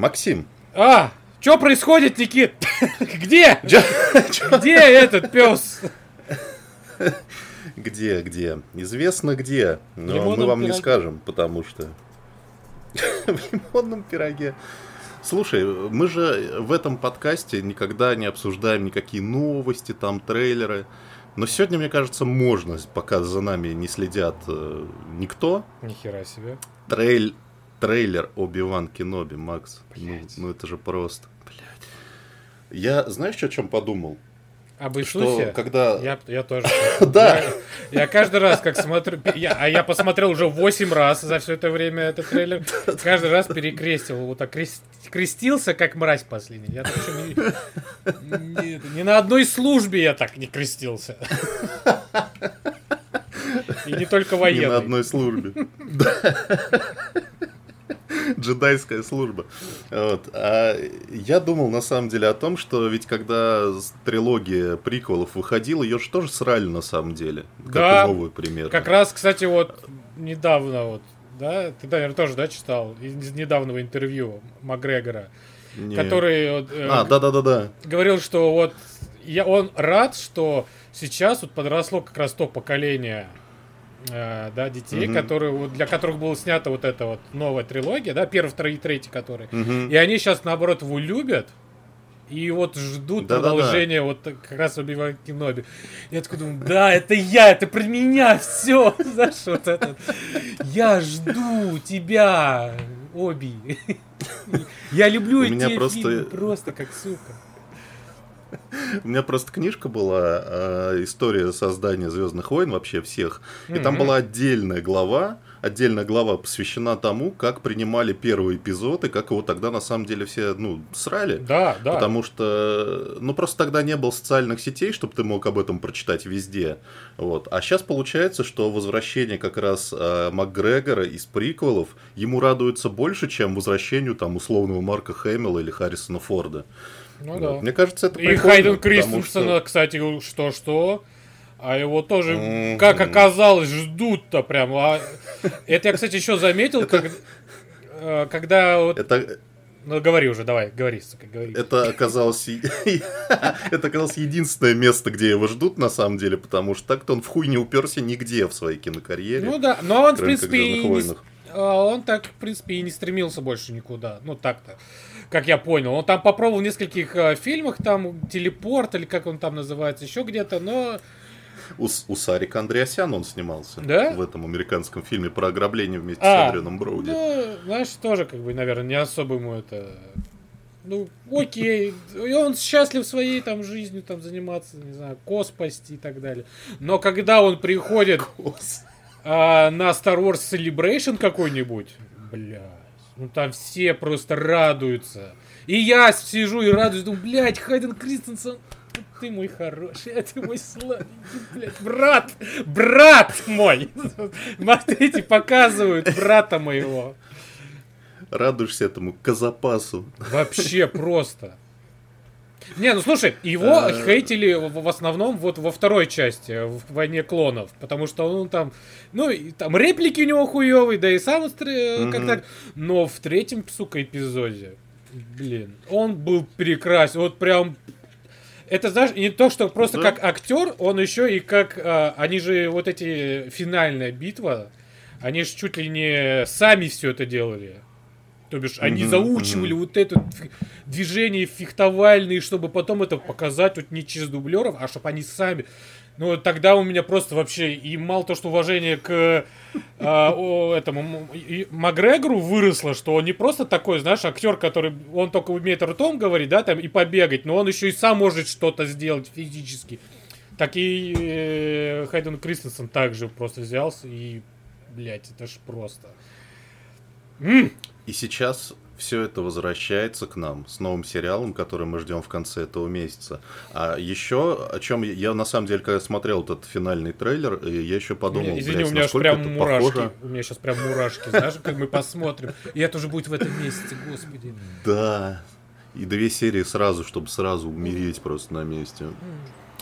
Максим. А, что происходит, Никит? Где? Где этот пес? Где, где? Известно где, но мы вам не скажем, потому что... В лимонном пироге. Слушай, мы же в этом подкасте никогда не обсуждаем никакие новости, там, трейлеры. Но сегодня, мне кажется, можно, пока за нами не следят э, никто. Нихера себе. Трейль, трейлер Оби-Ван Кеноби, Макс. Ну, ну это же просто. Блядь. Я, знаешь, о чем подумал? Об Иисусе? Что, когда... Я, я тоже. Да. Я, я каждый раз, как смотрю... Я, а я посмотрел уже 8 раз за все это время этот трейлер. Каждый раз перекрестил. Вот так крест, крестился, как мразь последний. Я так не, не, не на одной службе я так не крестился. И не только военный. Не на одной службе. Джедайская служба. Вот. А я думал на самом деле о том, что ведь когда трилогия приквелов выходила, ее же тоже срали на самом деле. Как Да. и новую пример. Как раз, кстати, вот недавно вот, да, ты, наверное, тоже, да, читал из недавнего интервью Макгрегора, который вот, э, А, да-да-да-да. говорил, что вот я, он рад, что сейчас вот подросло как раз то поколение э, да, детей, Мгм. которые, вот, для которых была снята вот эта вот новая трилогия, да, первый, второй и третий, которые. Мгм. И они сейчас, наоборот, его любят. И вот ждут Да-да-да. продолжения вот как раз Оби-Ван Кеноби. Я такой думаю, да, это я, это про меня, все, знаешь, вот это. Я жду тебя, Оби. Я люблю эти просто- фильмы просто как сука. У меня просто книжка была э, история создания Звездных войн вообще всех. И там была отдельная глава. Отдельная глава посвящена тому, как принимали первый эпизод и как его тогда на самом деле все ну, срали. Да, да. Потому что, ну, просто тогда не было социальных сетей, чтобы ты мог об этом прочитать везде. Вот. А сейчас получается, что возвращение как раз э, Макгрегора из приквелов ему радуется больше, чем возвращению там условного Марка Хэмилла или Харрисона Форда. Ну Вот. да. Мне кажется, это И Хайден Кристенсена, что- кстати, что-что. А его тоже, Мгм. как оказалось, ждут-то прям. А Это я, кстати, еще заметил, как- э, когда вот... Это, Ну, говори уже, давай, говори, сука, говори. это оказалось это оказалось единственное место, где его ждут на самом деле, потому что так-то он в хуй не уперся нигде в своей кинокарьере. Ну да, но он, в принципе, а, он так, в принципе, и не стремился больше никуда. Ну, так-то, как я понял. Он там попробовал в нескольких э, фильмах, там, телепорт, или как он там называется, еще где-то, но... У, у Сарика Андреасяна он снимался Да? в этом американском фильме про ограбление вместе А, с Адрианом Броуди. Ну, знаешь, тоже, как бы, наверное, не особо ему это... Ну, окей. И он счастлив своей там жизнью там заниматься, не знаю, кос спасти и так далее. Но когда он приходит а, на Star Wars Celebration какой-нибудь, блядь, ну там все просто радуются. И я сижу и радуюсь, думаю, блядь, Хайден Кристенсен, ты мой хороший, а ты мой сладенький, блядь, брат, брат мой. Смотрите, показывают брата моего. Радуешься этому казапасу. Вообще просто. Не, ну слушай, его Э. хейтили в основном вот во второй части, в «Войне клонов», потому что он там, ну, и там реплики у него хуёвые, да и сам стр- как так, но в третьем, сука, эпизоде, блин, он был прекрасен, вот прям, это, знаешь, не то, что просто Да. как актер, он еще и как, а, они же вот эти финальная битва, они же чуть ли не сами все это делали. То бишь, они Мгм, заучивали вот это движение фехтовальные, чтобы потом это показать вот не через дублеров, а чтобы они сами. Ну, тогда у меня просто вообще и мало то, что уважение к а, о, этому и Макгрегору выросло, что он не просто такой, знаешь, актер, который он только умеет ртом говорить, да, там и побегать, но он еще и сам может что-то сделать физически. Так и э, Хайден Кристенсен также просто взялся и, блядь, это ж просто. М, И сейчас все это возвращается к нам с новым сериалом, который мы ждем в конце этого месяца. А еще, о чем я, я на самом деле, когда смотрел этот финальный трейлер, э, я еще подумал, Извини, блядь, у меня насколько прям это мурашки. похоже. У меня сейчас прям мурашки, знаешь, как мы посмотрим. И это уже будет в этом месяце, господи. Да. И две серии сразу, чтобы сразу умереть просто на месте.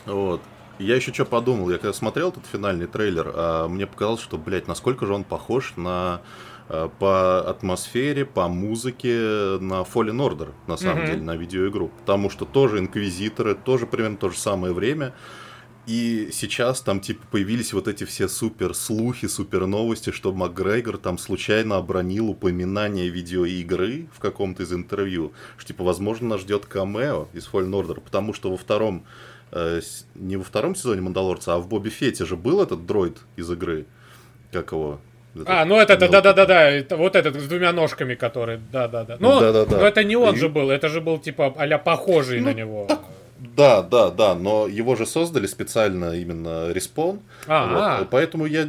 Вот. Я еще что подумал, я когда смотрел этот финальный трейлер, а, мне показалось, что, блядь, насколько же он похож на по атмосфере, по музыке на Fallen Order, на самом mm-hmm. деле, на видеоигру. Потому что тоже инквизиторы, тоже примерно то же самое время. И сейчас там типа появились вот эти все супер слухи, супер новости, что Макгрегор там случайно обронил упоминание видеоигры в каком-то из интервью, что типа возможно нас ждет камео из Fallen Order, потому что во втором э, не во втором сезоне Мандалорца, а в Бобби Фете же был этот дроид из игры, как его? Этот а, ну это, да, да, да, да, это, вот этот с двумя ножками, который, да, да, да. Ну, да, да, да. но это не он И... же был, это же был типа а похожий ну, на него. Так, да, да, да, но его же создали специально именно респон. А, вот, поэтому я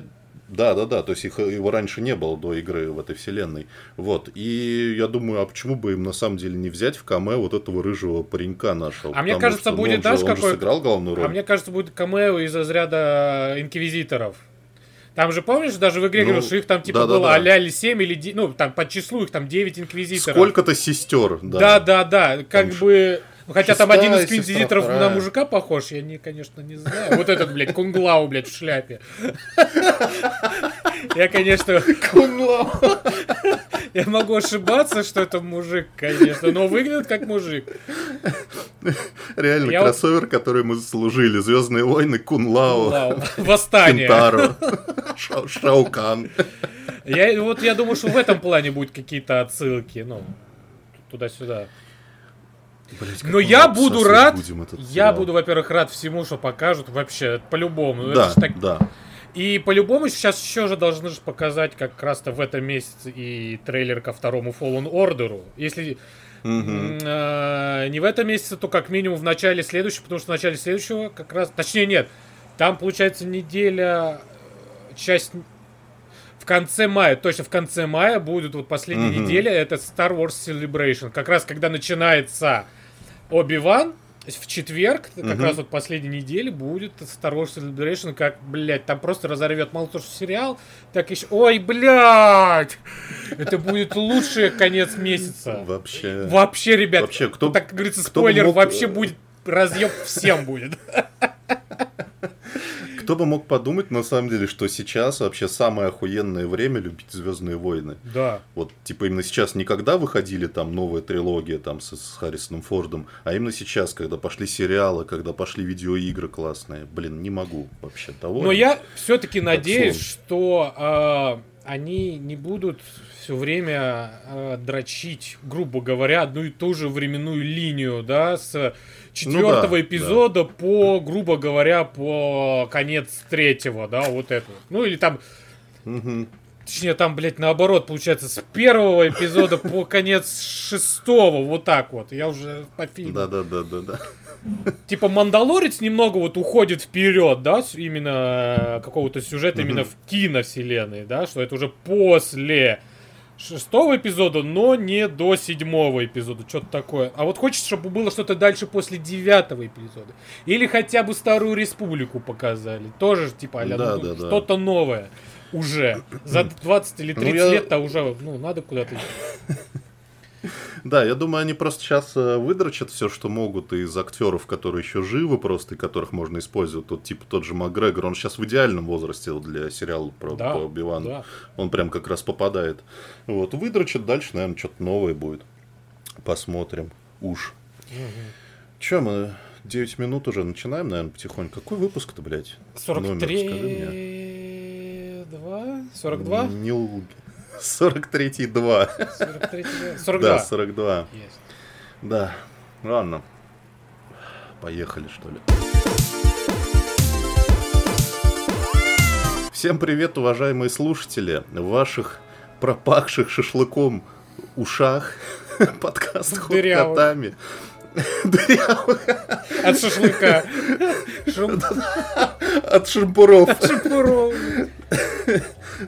да, да, да, то есть их, его раньше не было до игры в этой вселенной. Вот. И я думаю, а почему бы им на самом деле не взять в камео вот этого рыжего паренька нашего? А мне кажется, будет, знаешь, какой... сыграл главную роль. А мне кажется, будет камео из разряда инквизиторов. Там же, помнишь, даже в игре ну, говорил, что их там типа да, было да, да. а 7 или 9, ну, там по числу их там 9 инквизиторов. Сколько-то сестер, да. Да, да, да. Как там бы ну, хотя там один из инквизиторов на мужика похож, я, не, конечно, не знаю. Вот этот, блядь, Кунглау, блядь, в шляпе. Я, конечно... Кунглау. Я могу ошибаться, что это мужик, конечно, но выглядит как мужик. Реально, я кроссовер, вот... который мы заслужили. Звездные войны, Кунлау. Кунлау. Восстание. Кентаро. Шаукан. Я, вот я думаю, что в этом плане будут какие-то отсылки, ну, туда-сюда. Блять, Но я буду рад, я буду, во-первых, рад всему, что покажут вообще, по-любому. Да, так... да. И по-любому сейчас еще же должны же показать как раз-то в этом месяце и трейлер ко второму Fallen Order. Если э, не в этом месяце, то как минимум в начале следующего, потому что в начале следующего как раз... Точнее, нет. Там, получается, неделя... Э, часть в конце мая, точно в конце мая будет вот последняя mm неделя, это Star Wars Celebration. Как раз когда начинается Оби-Ван в четверг, как угу. раз вот последней недели, будет Star Wars Celebration, как, блядь, там просто разорвет мало того, что сериал, так еще... Ой, блядь! Это будет лучший конец месяца. Вообще. Вообще, ребят. Вообще, кто... Так, как говорится, спойлер, мог... вообще будет разъеб всем будет. Кто бы мог подумать, на самом деле, что сейчас вообще самое охуенное время любить Звездные войны. Да. Вот, типа, именно сейчас, никогда выходили там новая трилогия там с, с Харрисоном Фордом, а именно сейчас, когда пошли сериалы, когда пошли видеоигры классные. Блин, не могу вообще того. Но я все-таки надеюсь, что э, они не будут все время э, дрочить, грубо говоря, одну и ту же временную линию, да, с четвертого ну, да, эпизода да. по, грубо говоря, по конец третьего, да, вот это. Ну или там... Угу. Точнее, там, блядь, наоборот, получается, с первого эпизода по конец шестого, вот так вот. Я уже по фильму. Да-да-да-да-да. Типа Мандалорец немного вот уходит вперед, да, именно э, какого-то сюжета, именно в киновселенной, да, что это уже после шестого эпизода, но не до седьмого эпизода, что-то такое. А вот хочется, чтобы было что-то дальше после девятого эпизода. Или хотя бы Старую Республику показали. Тоже, типа, а да, ну, да, что-то да. новое уже. За 20 или 30 ну, я... лет-то уже, ну, надо куда-то да, я думаю, они просто сейчас э, выдрочат все, что могут из актеров, которые еще живы просто, и которых можно использовать. Тут типа тот же Макгрегор, он сейчас в идеальном возрасте для сериала про, да, про Оби-Вана. Да. Он прям как раз попадает. Вот, выдрочат, дальше, наверное, что-то новое будет. Посмотрим. Уж. Угу. Че, мы 9 минут уже начинаем, наверное, потихоньку. Какой выпуск-то, блядь? 43... 2? 42? Не лги. 43-й 2. 42. Да, 42. Есть. Да. Ладно. Поехали, что ли. Всем привет, уважаемые слушатели. В ваших пропахших шашлыком ушах подкаст «Ход котами». От шашлыка. От шампуров. От шампуров.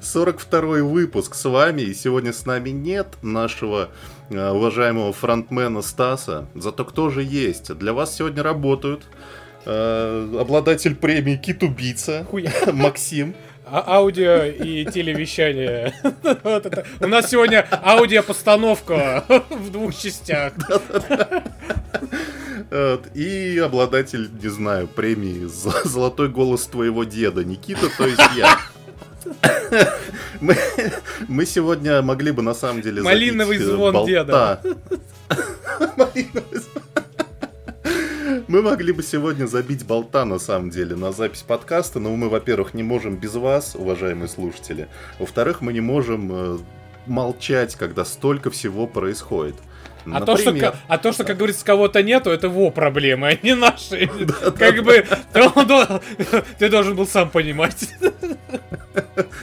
42 выпуск с вами, и сегодня с нами нет нашего э, уважаемого фронтмена Стаса, зато кто же есть? Для вас сегодня работают э, обладатель премии Кит-убийца Максим. А аудио и телевещание. У нас сегодня аудиопостановка в двух частях. И обладатель, не знаю, премии «Золотой голос твоего деда» Никита, то есть я. Мы Мы сегодня могли бы на самом деле Малиновый забить, звон болта. деда. Малиновый звон. Мы могли бы сегодня забить болта, на самом деле, на запись подкаста, но мы, во-первых, не можем без вас, уважаемые слушатели. Во-вторых, мы не можем э, молчать, когда столько всего происходит. А, то, что, а то, что, как говорится, кого-то нету, это его проблемы, а не наши. Как бы ты должен был сам понимать.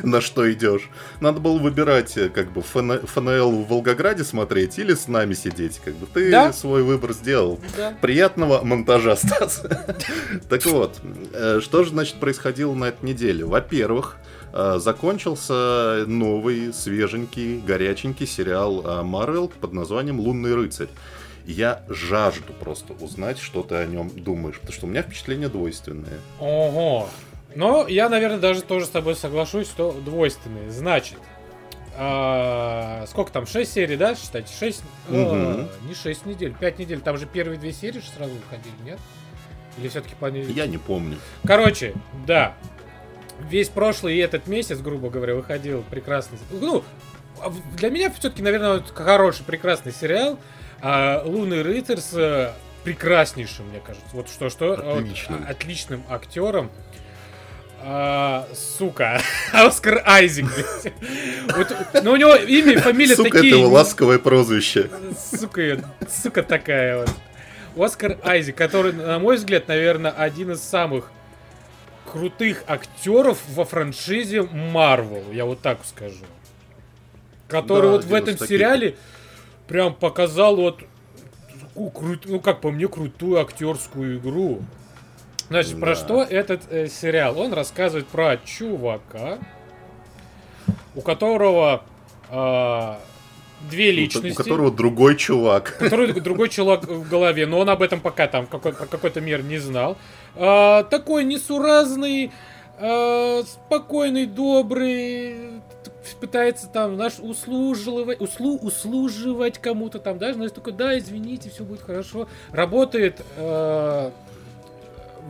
На что идешь. Надо было выбирать, э, как бы, ФНЛ в Волгограде смотреть или с нами сидеть. Как бы ты свой выбор сделал. Приятного монтажа, Стас. Так вот, э, что же, значит, происходило на этой неделе? Во-первых, закончился новый, свеженький, горяченький сериал Марвел под названием «Лунный рыцарь». Я жажду просто узнать, что ты о нем думаешь, потому что у меня впечатление двойственное. Ого. Но я, наверное, даже тоже с тобой соглашусь, что двойственные. Значит, а, сколько там, 6 серий, да, считайте? 6, угу. а, не 6 недель, 5 недель. Там же первые две серии сразу выходили, нет? Или все-таки по Я не помню. Короче, да, весь прошлый и этот месяц, грубо говоря, выходил прекрасный... Ну, а для меня все-таки, наверное, хороший, прекрасный сериал. А, Лунный рыцарь с э, прекраснейшим, мне кажется. Вот что-что. Отличным. Вот, отличным актером. А, сука, Оскар Айзек. Вот, ну, у него имя и фамилия сука, такие. Сука, это его ласковое прозвище. Сука, сука такая вот. Оскар Айзек, который, на мой взгляд, наверное, один из самых крутых актеров во франшизе Marvel, я вот так скажу. Который да, вот в этом таких. сериале прям показал вот ну как по мне крутую актерскую игру. Значит, да. про что этот э, сериал? Он рассказывает про чувака, у которого э, две личности. У которого другой чувак. У которого другой чувак в голове, но он об этом пока там какой, какой-то мир не знал. А, такой несуразный, а, спокойный, добрый, пытается там, наш услуживать, услу, услуживать кому-то там, даже, знаешь, такой, да, извините, все будет хорошо. Работает э,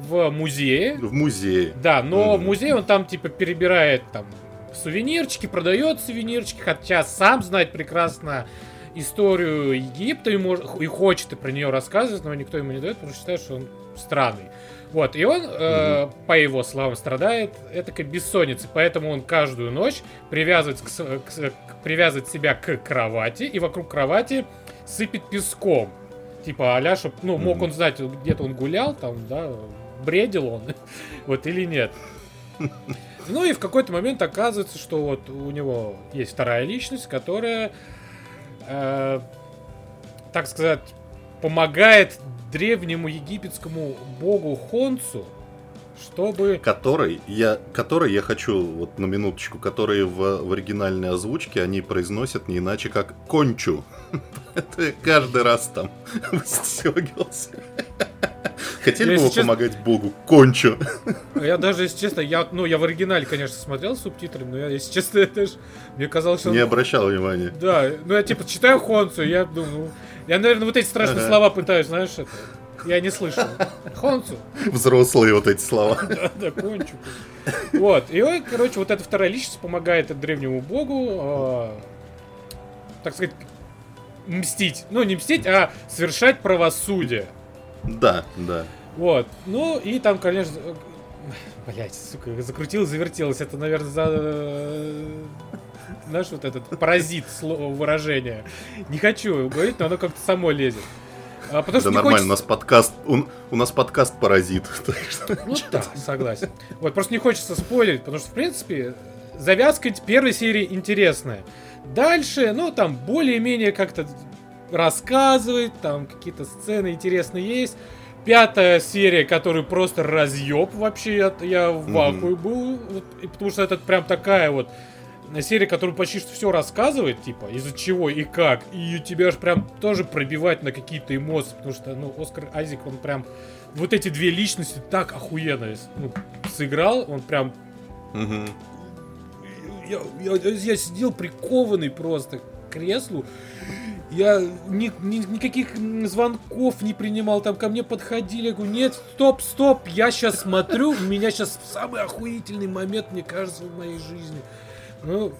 в музее. В музее. Да, но mm. в музее он там, типа, перебирает там сувенирчики, продает сувенирчики, хотя сам знает прекрасно историю Египта и, может, и хочет и про нее рассказывать, но никто ему не дает, потому что считает, что он странный. Вот, и он, э, по его словам, страдает этакой бессонницей, поэтому он каждую ночь привязывает, к, к, привязывает себя к кровати и вокруг кровати сыпет песком. Типа, аля, чтоб, ну, мог он знать, где-то он гулял, там, да, бредил он, вот, или нет. Ну и в какой-то момент оказывается, что вот у него есть вторая личность, которая, э, так сказать, помогает древнему египетскому богу Хонцу, чтобы... Который я, который я хочу, вот на минуточку, которые в, в оригинальной озвучке они произносят не иначе как «кончу». Это каждый раз там выстегивался. Хотели бы вы помогать Богу? Кончу. Я даже, если честно, я, ну, я в оригинале, конечно, смотрел субтитрами, но я, если честно, это ж, мне казалось, что... Не обращал внимания. Да, ну я типа читаю Хонцу, я думаю, я, наверное, вот эти страшные ага. слова пытаюсь, знаешь, это... Я не слышал. Хонцу. Взрослые вот эти слова. Да, да, кончу. Вот. И, короче, вот эта вторая личность помогает древнему богу, э, так сказать, мстить. Ну, не мстить, а совершать правосудие. Да, да. Вот. Ну, и там, конечно... Блять, сука, закрутил, завертелось. Это, наверное, за... Знаешь, вот этот паразит слово, выражение. Не хочу говорить, но оно как-то само лезет. А, потому да нормально, хочется... у нас подкаст, у, у нас подкаст паразит. Ну да, согласен. Вот просто не хочется спойлерить, потому что, в принципе, завязка первой серии интересная. Дальше, ну, там более-менее как-то рассказывает, там какие-то сцены интересные есть. Пятая серия, которая просто разъеб вообще, я, я в вакууме mm-hmm. был, вот, потому что это прям такая вот серия, которая почти что все рассказывает, типа, из-за чего и как, и тебя аж прям тоже пробивать на какие-то эмоции, потому что, ну, Оскар Айзек, он прям вот эти две личности так охуенно ну, сыграл, он прям... Mm-hmm. Я, я, я сидел прикованный просто к креслу, я ни, ни, никаких звонков не принимал, там ко мне подходили, я говорю, нет, стоп, стоп, я сейчас смотрю, у меня сейчас самый охуительный момент, мне кажется, в моей жизни. Ну,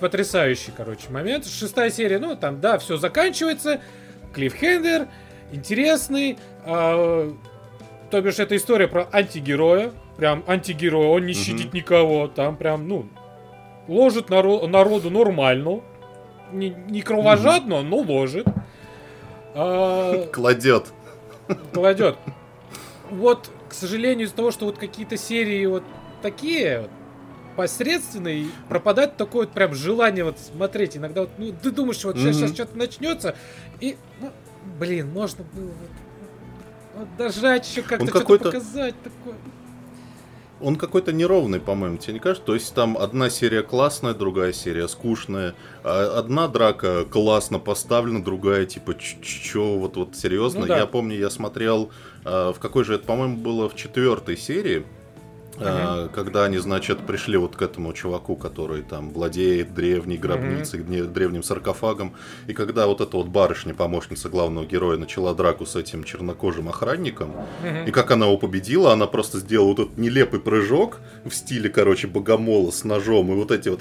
потрясающий, короче, момент. Шестая серия, ну, там, да, все заканчивается. Клиффхендер, интересный. Э, то бишь, это история про антигероя. Прям антигерой, он не угу. никого. Там прям, ну, ложит народ, народу нормально. Не, не кровожадно, но ложит. А, кладет. Кладет. Вот, к сожалению, из-за того, что вот какие-то серии вот такие вот, посредственные, пропадает такое вот прям желание вот смотреть. Иногда вот, ну, ты думаешь, вот сейчас, сейчас что-то начнется, и, ну, блин, можно было вот, вот дожать еще как-то что-то показать такое. Он какой-то неровный, по-моему, тебе не кажется? То есть там одна серия классная, другая серия скучная. А одна драка классно поставлена, другая типа чё, вот вот серьезно. Ну, да. Я помню, я смотрел а, в какой же это, по-моему, было в четвертой серии. Uh-huh. Когда они, значит, пришли вот к этому чуваку, который там владеет древней гробницей, uh-huh. древним саркофагом, и когда вот эта вот барышня, помощница главного героя, начала драку с этим чернокожим охранником, uh-huh. и как она его победила, она просто сделала вот этот нелепый прыжок в стиле, короче, богомола с ножом, и вот эти вот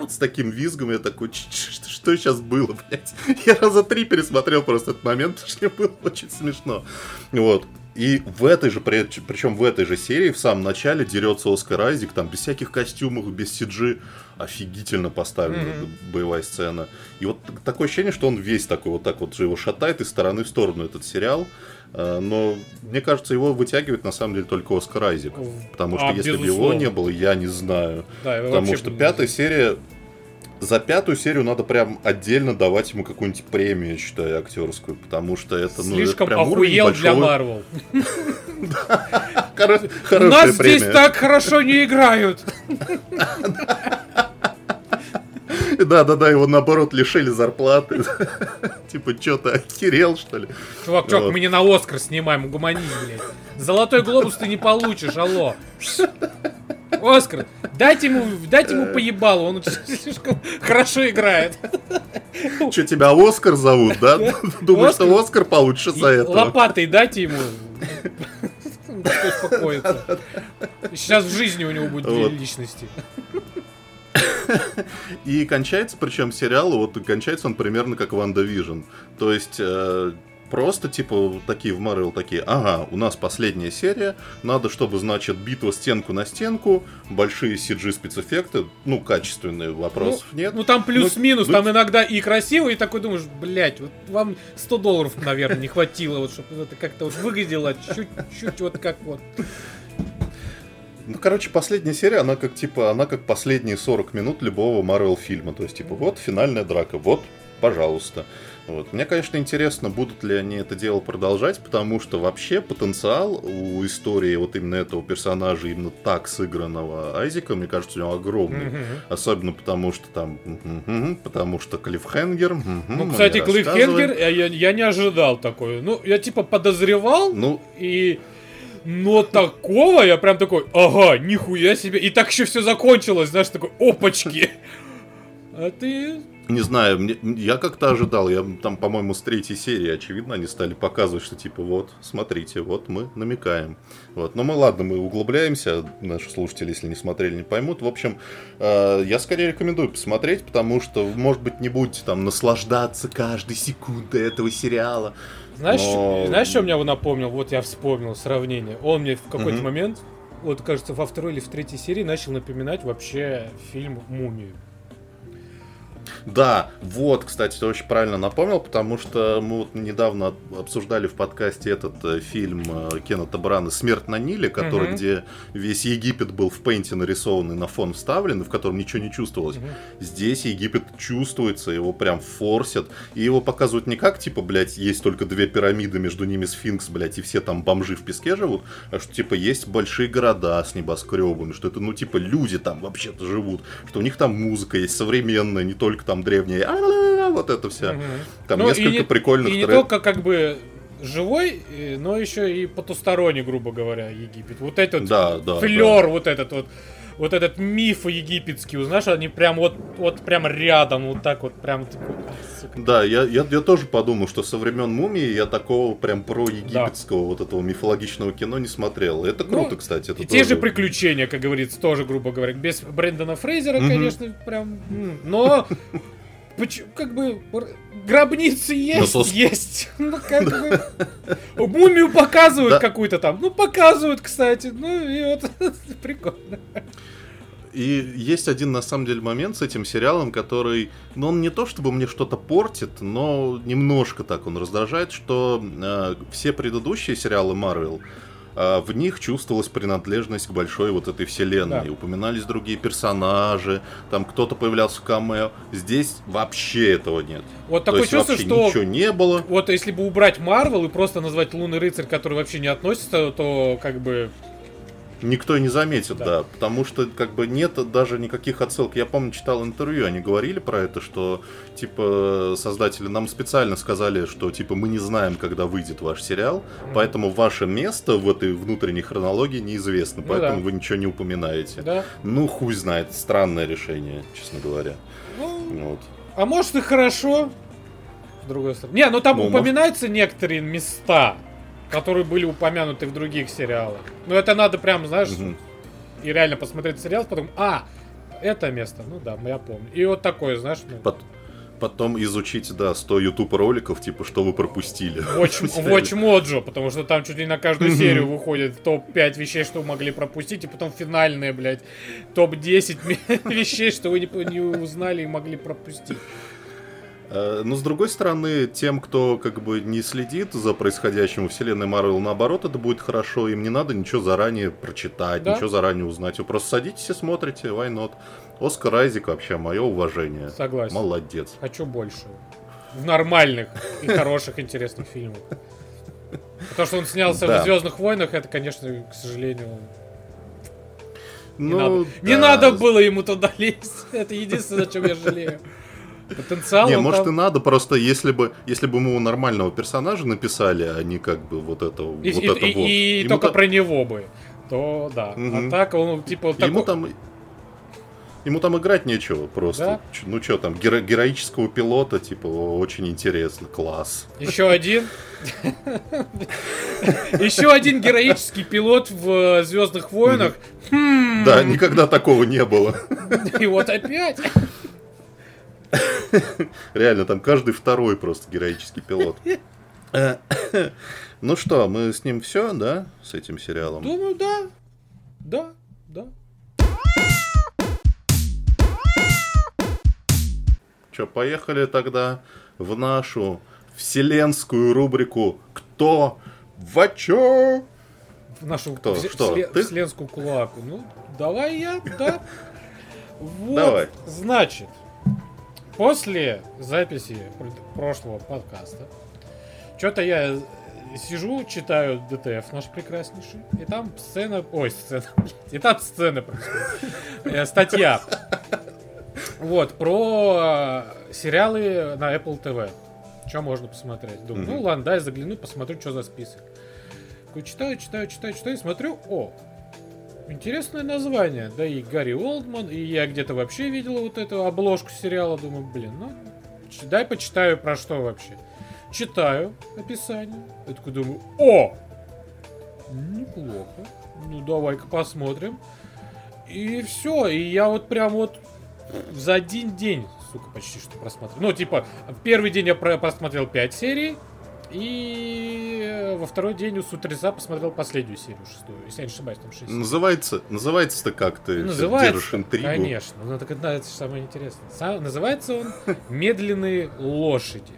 вот с таким визгом, я такой, что сейчас было, блядь? Я раза три пересмотрел просто этот момент, потому что мне было очень смешно. Вот. И в этой же, причем в этой же серии, в самом начале дерется Оскар Айзек, там без всяких костюмов, без CG, офигительно поставлена mm-hmm. боевая сцена. И вот такое ощущение, что он весь такой, вот так вот же его шатает из стороны в сторону этот сериал. А, но мне кажется, его вытягивает на самом деле только Оскар Айзек. Потому что а, если бы его не было, я не знаю. Да, потому что пятая серия за пятую серию надо прям отдельно давать ему какую-нибудь премию, я считаю, актерскую, потому что это, ну, Слишком это прям охуел для Марвел. Нас здесь так хорошо не играют. Да, да, да, его наоборот лишили зарплаты. Типа, что ты охерел, что ли? Чувак, чувак, мы не на Оскар снимаем, гуманизм, блядь. Золотой глобус ты не получишь, алло. Оскар, дайте ему, дайте ему поебалу, он слишком хорошо играет. Что, тебя Оскар зовут, да? Думаешь, что Оскар получишь за это? Лопатой дайте ему. Сейчас в жизни у него будет две личности. И кончается, причем сериал, вот кончается он примерно как WandaVision. То есть э, Просто, типа, такие в Марвел такие, ага, у нас последняя серия, надо, чтобы, значит, битва стенку на стенку, большие CG спецэффекты, ну, качественные, вопросов ну, нет. Ну, там плюс-минус, ну, там иногда и красиво, и такой думаешь, блядь, вот вам 100 долларов, наверное, не хватило, вот, чтобы это как-то вот выглядело чуть-чуть вот как вот. Ну, короче, последняя серия, она как, типа, она как последние 40 минут любого Марвел фильма. То есть, типа, вот финальная драка, вот, пожалуйста. Вот. Мне, конечно, интересно, будут ли они это дело продолжать, потому что вообще потенциал у истории вот именно этого персонажа, именно так сыгранного Айзека, мне кажется, у него огромный. Mm-hmm. Особенно потому, что там... Потому что Клиффхенгер... Ну, кстати, Клиффхенгер я, я, я не ожидал такой. Ну, я типа подозревал, ну, и... Но такого я прям такой, ага, нихуя себе. И так еще все закончилось, знаешь, такой, опачки. А ты не знаю, мне, я как-то ожидал, я там, по-моему, с третьей серии, очевидно, они стали показывать, что типа вот, смотрите, вот мы намекаем. Вот. Но мы, ладно, мы углубляемся, наши слушатели, если не смотрели, не поймут. В общем, э, я скорее рекомендую посмотреть, потому что, может быть, не будете там наслаждаться каждой секундой этого сериала. Знаешь, но... знаешь, что меня напомнил? Вот я вспомнил сравнение. Он мне в какой-то угу. момент, вот кажется, во второй или в третьей серии начал напоминать вообще фильм «Мумию». Да, вот, кстати, ты очень правильно напомнил, потому что мы вот недавно обсуждали в подкасте этот э, фильм э, Кеннета Брана «Смерть на Ниле», который, угу. где весь Египет был в пейнте нарисован и на фон вставлен, в котором ничего не чувствовалось. Угу. Здесь Египет чувствуется, его прям форсят, и его показывают не как, типа, блядь, есть только две пирамиды, между ними сфинкс, блядь, и все там бомжи в песке живут, а что, типа, есть большие города с небоскребами, что это, ну, типа, люди там вообще-то живут, что у них там музыка есть современная, не только там древние, вот это все. Там ну, несколько не, прикольных И не только как бы живой, но еще и потусторонний, грубо говоря, Египет. Вот этот да, да, флер, да. вот этот вот вот этот миф египетский, узнаешь, они прям вот, вот прям рядом, вот так вот, прям такой, Да, я, я, я тоже подумал, что со времен мумии я такого прям про египетского да. вот этого мифологичного кино не смотрел. Это ну, круто, ну, кстати. Это и тоже... те же приключения, как говорится, тоже, грубо говоря, без Брэндона Фрейзера, mm-hmm. конечно, прям, но как бы гробницы есть, ну, есть. Ну, как бы. Мумию показывают да. какую-то там. Ну, показывают, кстати. Ну, и вот прикольно. И есть один, на самом деле, момент с этим сериалом, который, ну, он не то чтобы мне что-то портит, но немножко так он раздражает, что э, все предыдущие сериалы Marvel, а, в них чувствовалась принадлежность к большой вот этой вселенной. Да. Упоминались другие персонажи, там кто-то появлялся в камео. Здесь вообще этого нет. Вот такое чувство, что ничего не было. Вот если бы убрать Марвел и просто назвать Лунный рыцарь, который вообще не относится, то как бы Никто не заметит, да. да. Потому что как бы нет даже никаких отсылок. Я помню, читал интервью, они говорили про это, что типа создатели нам специально сказали, что типа мы не знаем, когда выйдет ваш сериал, mm-hmm. поэтому ваше место в этой внутренней хронологии неизвестно, ну, поэтому да. вы ничего не упоминаете. Да. Ну, хуй знает, странное решение, честно говоря. Ну, вот. А может и хорошо, с другой стороны. Не, ну там ну, упоминаются может... некоторые места которые были упомянуты в других сериалах. Но это надо прям, знаешь, угу. и реально посмотреть сериал, потом, а, это место, ну да, я помню. И вот такое, знаешь, ну... Пот потом изучить, да, 100 YouTube роликов, типа, что вы пропустили. Watch, Watch Mojo, потому что там чуть ли на каждую серию выходит топ-5 вещей, что вы могли пропустить, и потом финальные, блядь, топ-10 вещей, что вы не, не узнали и могли пропустить. Э, но с другой стороны, тем, кто как бы не следит за происходящим в вселенной Марвел, наоборот, это будет хорошо. Им не надо ничего заранее прочитать, да? ничего заранее узнать. Вы просто садитесь и смотрите, why not. Оскар Айзек вообще, мое уважение. Согласен. Молодец. Хочу больше. В нормальных и хороших, интересных фильмах. То, что он снялся в Звездных войнах, это, конечно, к сожалению, не, ну, надо. Да. не надо было ему туда лезть. Это единственное, о чем я жалею. Потенциал. Не, может там... и надо, просто если бы, если бы мы у нормального персонажа написали, а не как бы вот это и, вот и, это и, вот. И, только та... про него бы, то да. Угу. А так он типа такой... Ему там Ему там играть нечего просто. Да? Ну что там, геро- героического пилота, типа, очень интересно, класс. Еще один. Еще один героический пилот в э, Звездных войнах. Хм. Да, никогда такого не было. И вот опять. Реально, там каждый второй просто героический пилот. Ну что, мы с ним все, да, с этим сериалом? Думаю, да. Да, да. Че, поехали тогда в нашу вселенскую рубрику «Кто? в чё?» В нашу Кто? В, Что? Всле- Ты? вселенскую кулаку. Ну, давай я, да. Вот, давай. значит, после записи прошлого подкаста, что-то я сижу, читаю ДТФ наш прекраснейший, и там сцена, ой, сцена, и там сцена происходит, э, статья, вот, про сериалы на Apple TV, что можно посмотреть. Думаю, ну ладно, дай загляну, посмотрю, что за список. Читаю, читаю, читаю, читаю, смотрю, о, Интересное название. Да и Гарри Олдман, и я где-то вообще видел вот эту обложку сериала. Думаю, блин, ну, дай почитаю про что вообще. Читаю описание. Я такой думаю, о! Неплохо. Ну, давай-ка посмотрим. И все. И я вот прям вот за один день, сука, почти что просмотрел. Ну, типа, первый день я просмотрел 5 серий. И э, во второй день с утреца посмотрел последнюю серию, шестую, если я не ошибаюсь, там шесть. Называется, называется-то как ты называется, держишь интригу. Конечно, ну так это, это самое интересное. Сам, называется он «Медленные лошади».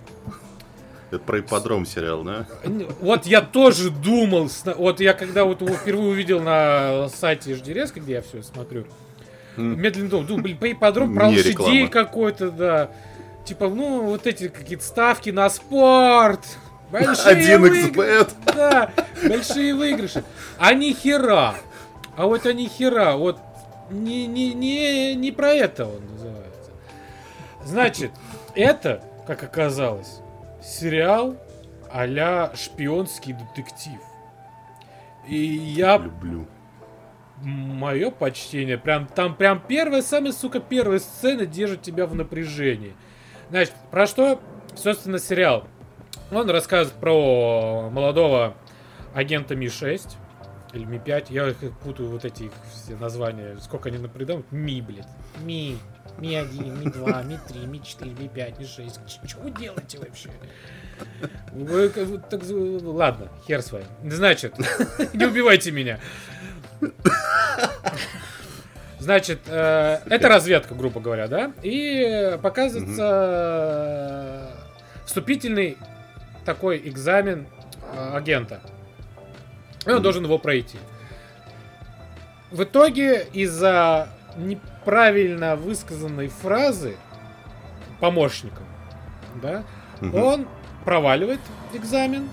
Это про ипподром сериал, да? Вот я тоже думал, вот я когда вот его впервые увидел на сайте HDRS, где я все смотрю, медленно думал, думал, блин, по ипподром про лошадей какой-то, да. Типа, ну, вот эти какие-то ставки на спорт, Большие 1xbet. Да, большие выигрыши. А ни хера. А вот они хера. Вот не, не, не, не про это он называется. Значит, это, как оказалось, сериал а шпионский детектив. И я... Люблю. мое почтение. Прям там прям первая, самая, сука, первая сцена держит тебя в напряжении. Значит, про что, собственно, сериал? Он рассказывает про молодого агента Ми-6 или Ми-5. Я их путаю, вот эти их все названия. Сколько они напридумывают? Ми, блядь. Ми. Ми-1, Ми-2, Ми-3, Ми-4, Ми-5, Ми-6. Что вы делаете вообще? Вы, так, ладно, хер с вами. Значит, не убивайте меня. Значит, э, это разведка, грубо говоря, да? И показывается э, вступительный такой экзамен э, агента. И он должен его пройти. В итоге из-за неправильно высказанной фразы помощником, да, он проваливает экзамен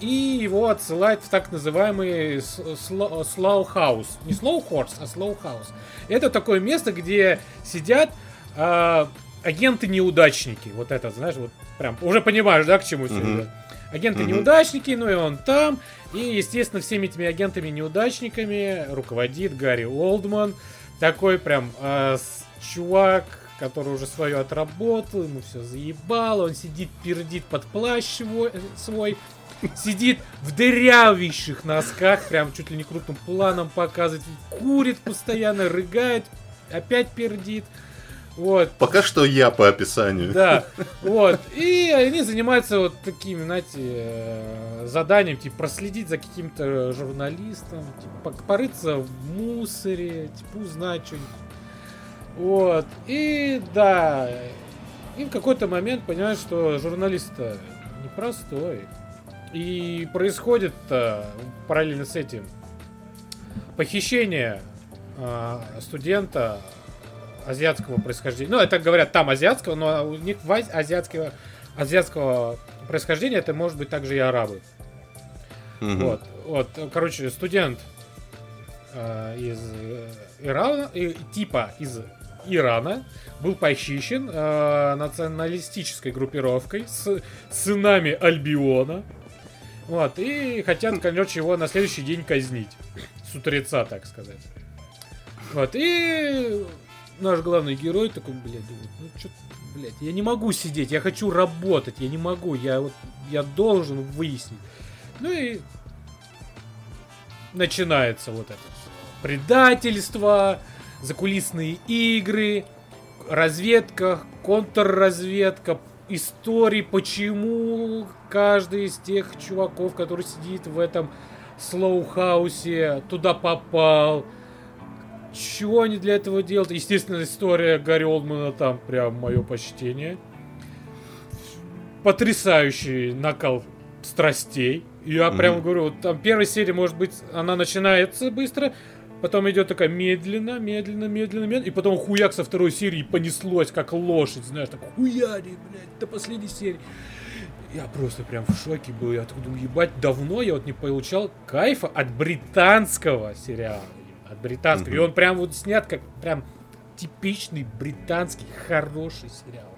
и его отсылает в так называемый house. Не horse, а house. Это такое место, где сидят э, агенты-неудачники. Вот это, знаешь, вот прям уже понимаешь, да, к чему все идет. Агенты-неудачники, ну и он там. И, естественно, всеми этими агентами-неудачниками руководит Гарри Олдман. Такой прям э, чувак, который уже свое отработал, ему все заебало, он сидит, пердит под плащ свой, свой сидит в дырявейших носках, прям чуть ли не крупным планом показывает, курит постоянно, рыгает, опять пердит. Вот. Пока что я по описанию. Да, вот. И они занимаются вот такими, знаете, э, заданием, типа, проследить за каким-то журналистом, типа, порыться в мусоре, типа, узнать что-нибудь вот. И да, и в какой-то момент понимают, что журналист непростой. И происходит а, параллельно с этим похищение а, студента азиатского происхождения. Ну, это говорят там азиатского, но у них азиатского, азиатского происхождения это может быть также и арабы. Угу. Вот, вот, короче, студент э, из Ирана, э, типа из Ирана был похищен э, националистической группировкой с сынами Альбиона. Вот, и хотят, короче, его на следующий день казнить. С утреца, так сказать. Вот, и наш главный герой такой, блядь, думает, ну что, блядь, я не могу сидеть, я хочу работать, я не могу, я вот, я должен выяснить. Ну и начинается вот это предательство, закулисные игры, разведка, контрразведка, истории, почему каждый из тех чуваков, который сидит в этом Slough House е, туда попал. Чего они для этого делают? Естественно, история Гэри Олдмана там прям мое почтение. Потрясающий накал страстей. Я mm-hmm. прям говорю, вот там первая серия, может быть, она начинается быстро, Потом идет такая медленно, медленно, медленно, медленно. И потом хуяк со второй серии понеслось, как лошадь, знаешь, так хуяри, блядь, до последней серии. Я просто прям в шоке был. Я так думаю, ебать, давно я вот не получал кайфа от британского сериала. От британского. Mm-hmm. И он прям вот снят как прям типичный британский хороший сериал.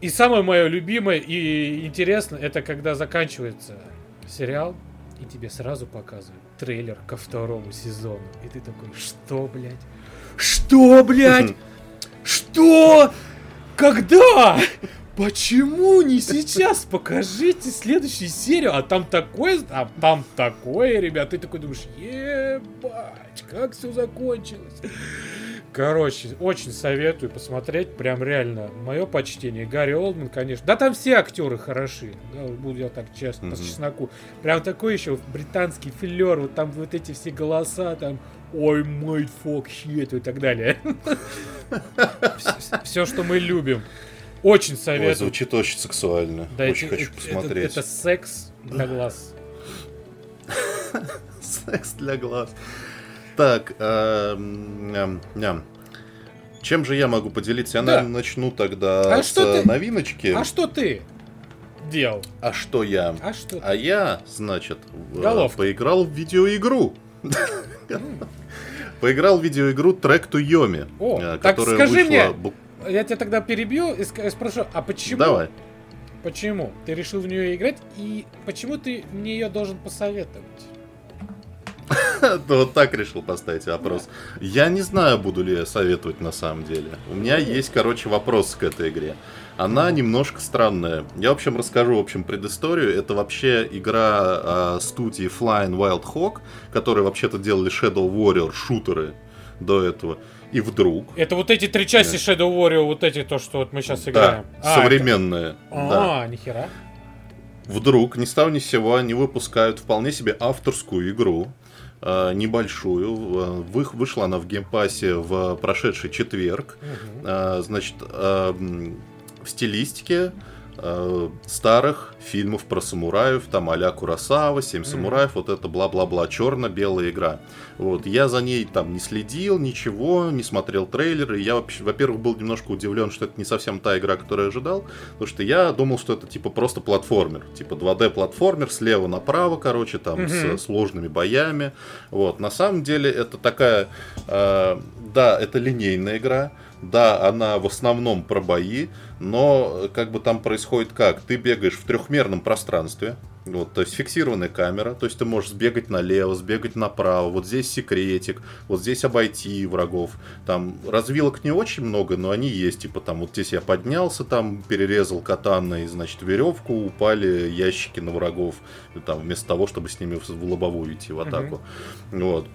И самое мое любимое и интересное, это когда заканчивается сериал, и тебе сразу показывают трейлер ко второму сезону. И ты такой, что, блядь? Что, блядь? Что? Когда? Почему не сейчас? Покажите следующую серию. А там такое, а там такое, ребят. Ты такой думаешь, ебать, как все закончилось. Короче, очень советую посмотреть, прям реально, мое почтение. Гарри Олдман, конечно. Да там все актеры хороши, да, буду я так честно, mm-hmm. по чесноку. Прям такой еще британский филер, вот там вот эти все голоса, там, ой, мой фок, щит и так далее. Все, что мы любим. Очень советую. Ой, звучит очень сексуально. Да, очень хочу посмотреть. Это секс для глаз. Секс для глаз. Так, эм, чем же я могу поделиться? Я, наверное, начну тогда а с ты? новиночки. А что ты делал? А что я? А что? А я, значит, Головка. поиграл в видеоигру. Поиграл в видеоигру Track to Yomi, О, э, которая так скажи вышла... мне, я тебя тогда перебью и спрошу, а почему? Давай. Почему ты решил в нее играть и почему ты мне ее должен посоветовать? Вот так решил поставить вопрос. Я не знаю, буду ли я советовать на самом деле. У меня есть, короче, вопрос к этой игре. Она немножко странная. Я, в общем, расскажу, в общем, предысторию. Это вообще игра э, студии Flying Wild Hawk, которые вообще-то делали Shadow Warrior шутеры до этого. И вдруг... Это вот эти три части Shadow Warrior, вот эти, то, что вот мы сейчас играем. Да, а, современные. Это... Да. А, нихера. Вдруг, ни с того ни с сего, они выпускают вполне себе авторскую игру, э, небольшую. Вы, вышла она в Game Pass е в прошедший четверг. Угу. Э, значит, э, в стилистике э, старых фильмов про самураев, там а-ля Куросава, Семь самураев, mm-hmm. вот это бла-бла-бла, черно-белая игра. Вот, я за ней там не следил, ничего, не смотрел трейлеры. Я, вообще, во-первых, был немножко удивлен, что это не совсем та игра, которую я ожидал, потому что я думал, что это типа просто платформер, типа 2D-платформер слева направо, короче, там mm-hmm. с сложными боями. Вот, на самом деле это такая, э, да, это линейная игра, да, она в основном про бои, но как бы там происходит как? Ты бегаешь в трехмерном пространстве, вот, то есть фиксированная камера, то есть ты можешь сбегать налево, сбегать направо, вот здесь секретик, вот здесь обойти врагов. Там развилок не очень много, но они есть, типа там вот здесь я поднялся, там перерезал катаной, значит, веревку, упали ящики на врагов, там вместо того, чтобы с ними в лобовую идти в атаку. Mm-hmm. Вот.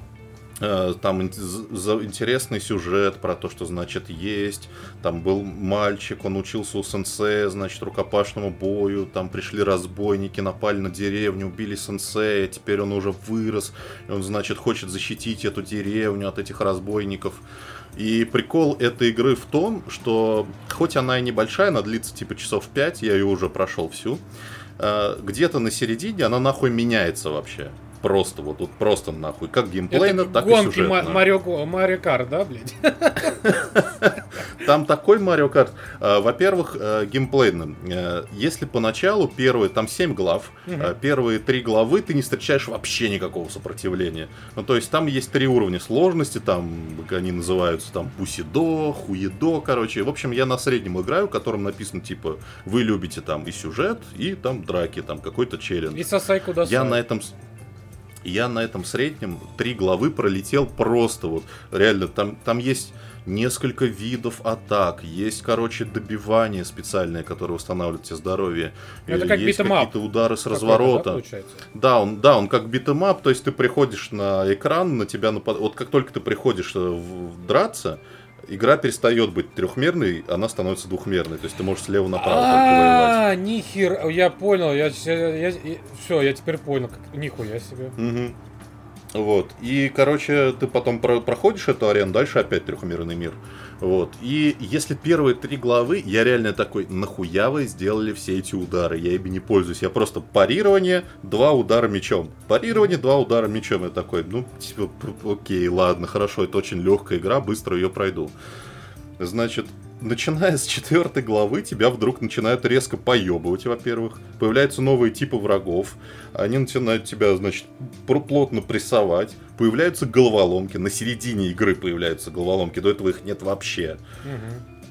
Э, там интересный сюжет про то, что, значит, есть. Там был мальчик, он учился у сенсея, значит, рукопашному бою. Там пришли разбойники, напали на деревню, убили сенсея. Теперь он уже вырос. И он, значит, хочет защитить эту деревню от этих разбойников. И прикол этой игры в том, что хоть она и небольшая, она длится типа часов 5, я ее уже прошел всю, э, где-то на середине она нахуй меняется вообще просто, вот тут просто нахуй. Как геймплейно, так и сюжетно. Марио, Марио Карт, да, блядь? Там такой Марио Карт. А, во-первых, э, геймплейно. Э, если поначалу первые, там 7 глав, угу. первые три главы ты не встречаешь вообще никакого сопротивления. Ну, то есть там есть три уровня сложности, там они называются там Пусидо, Хуедо, короче. В общем, я на среднем играю, в котором написано, типа, вы любите там и сюжет, и там драки, там какой-то челлендж. И сосай куда Я на этом я на этом среднем три главы пролетел просто вот. Реально, там, там есть несколько видов атак, есть, короче, добивание специальное, которое восстанавливает тебе здоровье. Это как есть какие-то удары с разворота. Да, да, он, да, он как beat 'em up, то есть ты приходишь на экран, на тебя напад... Вот как только ты приходишь э, в... драться, игра перестает быть трехмерной, она становится двухмерной. То есть ты можешь слева направо А, нихер, я понял, я, я, все, я теперь понял, нихуя себе. Вот. И, короче, ты потом проходишь эту арену, дальше опять трехмерный мир. Вот. И если первые три главы, я реально такой, нахуя вы сделали все эти удары? Я ими не пользуюсь. Я просто парирование, два удара мечом. Парирование, два удара мечом. Я такой, ну, типа, окей, ладно, хорошо, это очень легкая игра, быстро ее пройду. Значит, начиная с четвертой главы, тебя вдруг начинают резко поебывать, во-первых. Появляются новые типы врагов. Они начинают тебя, значит, плотно прессовать. Появляются головоломки. На середине игры появляются головоломки. До этого их нет вообще.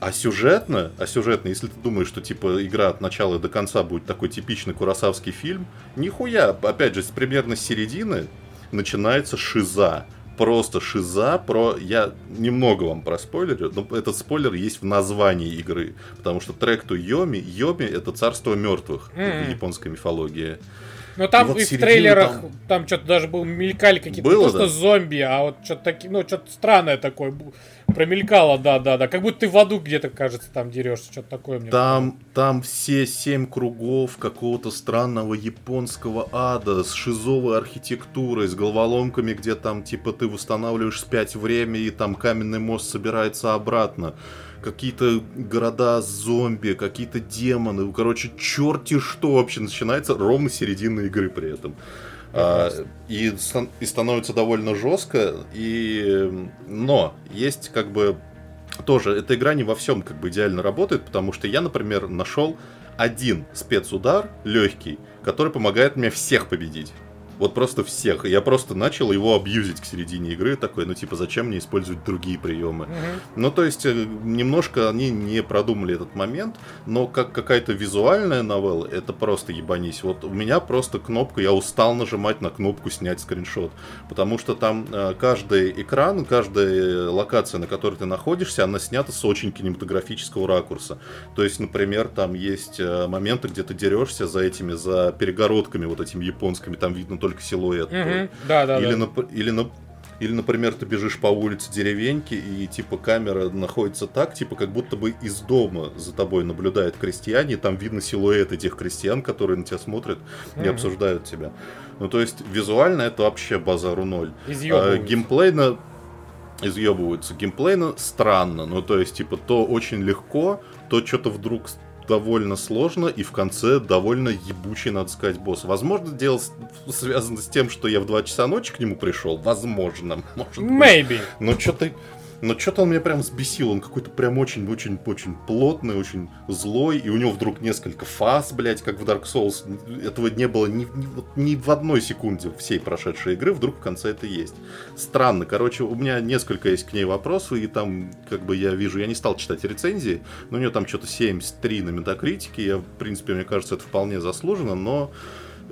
А сюжетно, а сюжетно, если ты думаешь, что типа игра от начала до конца будет такой типичный курасавский фильм, нихуя, опять же, с примерно с середины начинается шиза просто шиза про... Я немного вам проспойлерю, но этот спойлер есть в названии игры. Потому что трек то Йоми, Йоми это царство мертвых mm-hmm. в японской мифологии. Ну там и, вот и в трейлерах там, там что-то даже был мелькали какие-то было, просто да? зомби, а вот что-то такие, ну что-то странное такое промелькало, да, да, да, как будто ты в аду где-то, кажется, там дерешься, что-то такое мне. Там, там все семь кругов какого-то странного японского ада с шизовой архитектурой, с головоломками, где там типа ты восстанавливаешь спять время и там каменный мост собирается обратно какие-то города зомби, какие-то демоны, короче, черти что вообще начинается ровно середина игры при этом. А, и, и становится довольно жестко, и... но есть как бы тоже эта игра не во всем как бы идеально работает, потому что я, например, нашел один спецудар легкий, который помогает мне всех победить. Вот просто всех. Я просто начал его абьюзить к середине игры, такой, ну типа, зачем мне использовать другие приемы? Угу. Ну, то есть, э, немножко они не продумали этот момент, но как какая-то визуальная новелла, это просто ебанись. Вот у меня просто кнопка, я устал нажимать на кнопку снять скриншот, потому что там э, каждый экран, каждая локация, на которой ты находишься, она снята с очень кинематографического ракурса. То есть, например, там есть э, моменты, где ты дерешься за этими, за перегородками вот этими японскими, там видно только силуэт. Угу. Да, да, или, да. На, или, на, или, например, ты бежишь по улице деревеньки, и типа камера находится так, типа как будто бы из дома за тобой наблюдают крестьяне, и там видно силуэт этих крестьян, которые на тебя смотрят и обсуждают тебя. Ну, то есть, визуально это вообще базару ноль. А, геймплейно изъебываются. Геймплейно странно. Ну, то есть, типа, то очень легко, то что-то вдруг довольно сложно и в конце довольно ебучий, надо сказать, босс. Возможно, дело связано с тем, что я в 2 часа ночи к нему пришел. Возможно. Может Maybe. Быть. Но что-то но что-то он меня прям сбесил. Он какой-то прям очень-очень-очень плотный, очень злой. И у него вдруг несколько фаз, блядь, как в Dark Souls. Этого не было ни, ни, ни в одной секунде всей прошедшей игры. Вдруг в конце это есть. Странно. Короче, у меня несколько есть к ней вопросов. И там, как бы я вижу, я не стал читать рецензии. Но у нее там что-то 73 на метакритике. Я, в принципе, мне кажется, это вполне заслуженно. Но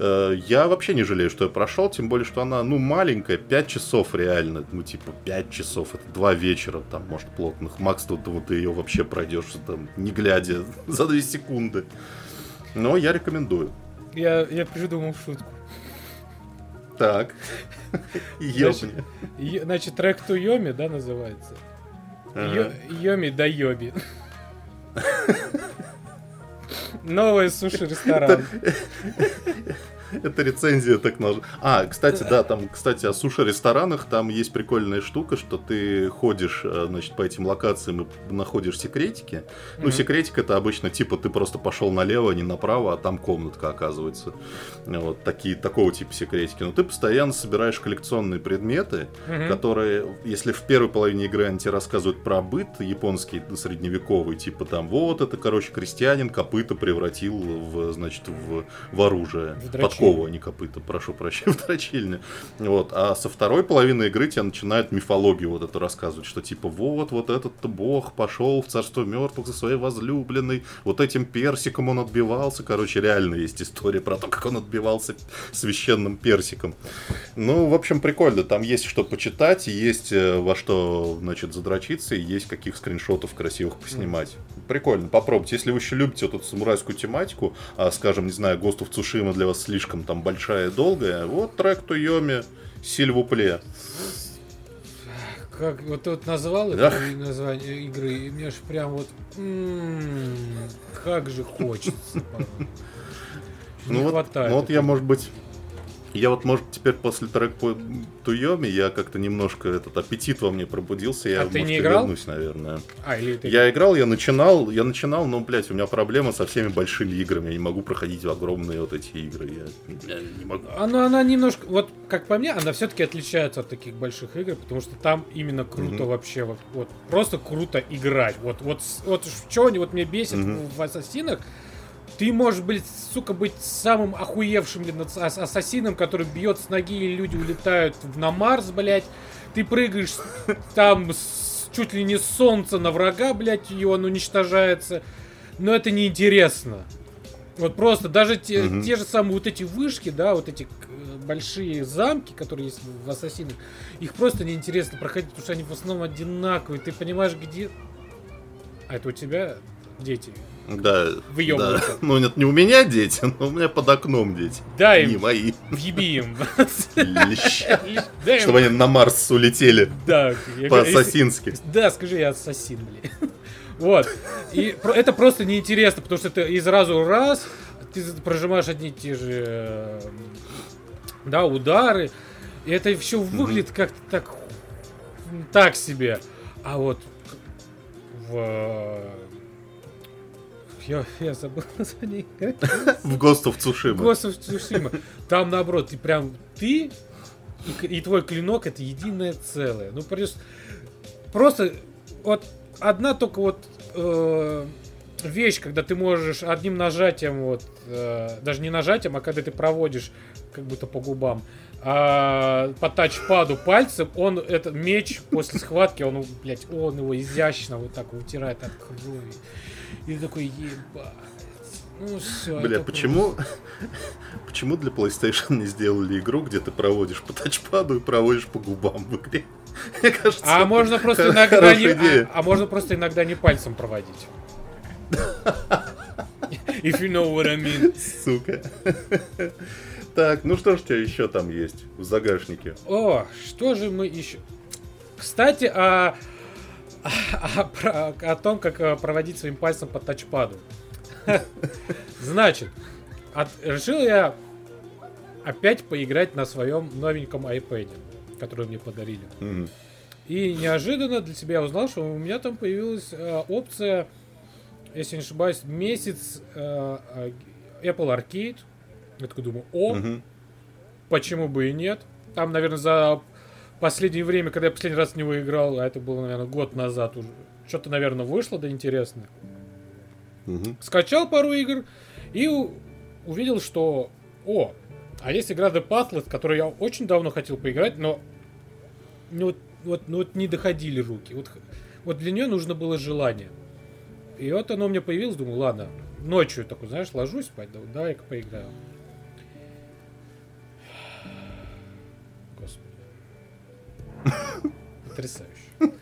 я вообще не жалею, что я прошел, тем более, что она, ну, маленькая, 5 часов реально, ну, типа, 5 часов, это 2 вечера, там, может, плотных, макс, тут вот ты ее вообще пройдешь, там, не глядя, за 2 секунды. Но я рекомендую. Я, я придумал шутку. Так. Значит, значит, трек to Йоми, да, называется? Ага. Йоми да Йоби. Новый суши-ресторан. Это рецензия так нож. А, кстати, да, там, кстати, о суши-ресторанах там есть прикольная штука, что ты ходишь, э, значит, по этим локациям и находишь секретики. Ну, секретик это обычно типа ты просто пошел налево, а не направо, а там комнатка оказывается. Вот такие, такого типа секретики. Но ты постоянно собираешь коллекционные предметы, которые, если в первой половине игры они тебе рассказывают про быт японский средневековый, типа там, вот это, короче, крестьянин копыта превратил в, значит, в, в оружие. В подкову, а не копыта, прошу прощения, в дрочильне. Вот. А со второй половины игры тебе начинают мифологию вот эту рассказывать, что типа вот, вот этот бог пошел в царство мертвых за своей возлюбленной, вот этим персиком он отбивался. Короче, реально есть история про то, как он отбивался священным персиком. Ну, в общем, прикольно. Там есть что почитать, есть э, во что, значит, задрочиться, и есть каких скриншотов красивых поснимать. Прикольно, попробуйте. Если вы еще любите вот эту самурайскую тематику, а, скажем, не знаю, Ghost of для вас слишком слишком там большая и долгая, вот трек Туйоми Сильвупле. Как вот вот назвал это название игры, и мне аж прям вот м-м, как же хочется. Ну вот, ну вот я, может быть, я вот, может, теперь после трека по Туйоми я как-то немножко этот аппетит во мне пробудился. Я, а может, ты не играл? вернусь, наверное. А, или ты... Я играл, я начинал, я начинал, но, блядь, у меня проблема со всеми большими играми. Я не могу проходить огромные вот эти игры. Я, я не могу. Она, она немножко, вот как по мне, она все-таки отличается от таких больших игр, потому что там именно круто mm-hmm. вообще, вот, вот просто круто играть. Вот, вот, вот что вот мне бесит mm-hmm. в Ассасинах, ты можешь, быть, сука, быть самым охуевшим блин, ассасином, который бьет с ноги, и люди улетают на Марс, блядь. Ты прыгаешь там с, чуть ли не солнца на врага, блядь, и он уничтожается. Но это неинтересно. Вот просто даже те, угу. те же самые вот эти вышки, да, вот эти большие замки, которые есть в Ассасинах, их просто неинтересно проходить, потому что они в основном одинаковые. Ты понимаешь, где... А это у тебя дети да. Да. Ну, нет, не у меня дети, но у меня под окном дети. Да, не мои. Въеби им. Чтобы они на Марс улетели. Да. По-ассасински. Да, скажи, я ассасин, блин. Вот. И это просто неинтересно, потому что ты из разу раз ты прожимаешь одни и те же да, удары. И это все выглядит как-то так так себе. А вот в я, я забыл название игры. В Ghost of Tsushima. Ghost of Tsushima. Там наоборот, ты прям ты и, и твой клинок это единое целое. Ну просто, просто вот одна только вот э, вещь, когда ты можешь одним нажатием вот э, даже не нажатием, а когда ты проводишь как будто по губам, а, по тачпаду пальцем, он, этот меч после схватки, он, блядь, он его изящно вот так вытирает от крови. И такой, ебать. Ну все. Бля, почему, почему для PlayStation не сделали игру, где ты проводишь по тачпаду и проводишь по губам в игре? Мне кажется, а можно просто иногда не, а, а можно просто иногда не пальцем проводить. If you know what I mean. Сука. Так, ну что ж у тебя еще там есть в загашнике? О, что же мы еще... Кстати, о, о, о, о том, как э, проводить своим пальцем по тачпаду. Значит, от, решил я опять поиграть на своем новеньком iPad, который мне подарили. Mm-hmm. И неожиданно для себя узнал, что у меня там появилась э, опция, если не ошибаюсь, месяц э, э Apple Arcade. Я такой думаю, о, mm-hmm. почему бы и нет? Там, наверное, за последнее время, когда я последний раз в него играл, а это было, наверное, год назад уже, что-то, наверное, вышло, да интересно. Угу. Скачал пару игр и увидел, что, о, а есть игра The Pathless, которую я очень давно хотел поиграть, но ну, вот, вот, ну, вот не доходили руки. Вот, вот для нее нужно было желание. И вот оно у меня появилось, думаю, ладно, ночью такой, знаешь, ложусь спать, да, давай-ка поиграю. Потрясающе.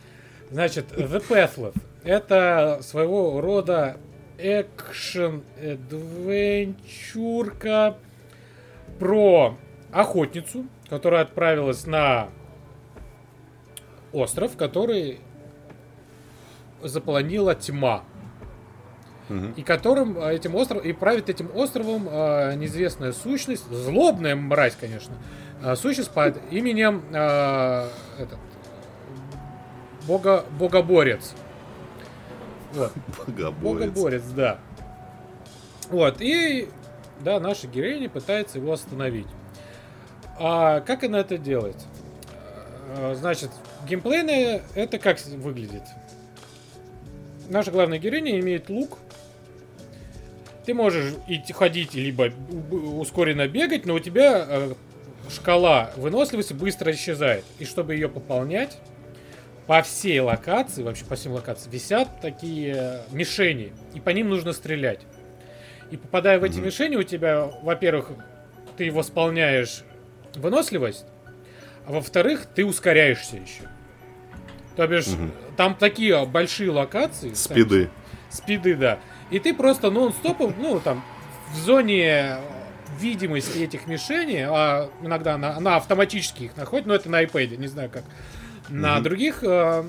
Значит, The Pathless это своего рода экшен адвенчурка про охотницу, которая отправилась на остров, который заполонила тьма. И которым э, этим островом и правит этим островом э, неизвестная сущность, злобная мразь, конечно, сущность под именем э, этот, бога, богоборец. Вот. Богоборец. Богоборец, да. Вот, и, да, наша героиня пытается его остановить. А как она это делает? А, значит, геймплейно это как выглядит? Наша главная героиня имеет лук. Ты можешь идти ходить, либо ускоренно бегать, но у тебя э, шкала выносливости быстро исчезает. И чтобы ее пополнять, по всей локации, вообще по всем локациям, висят такие мишени, и по ним нужно стрелять. И попадая в эти mm-hmm. мишени, у тебя, во-первых, ты восполняешь выносливость, а во-вторых, ты ускоряешься еще. То бишь, mm-hmm. там такие большие локации. Спиды. Там, спиды, да. И ты просто нон-стопом, ну, там, в зоне видимости этих мишеней, а иногда она, она автоматически их находит, но это на iPad, не знаю как. На mm-hmm. других э,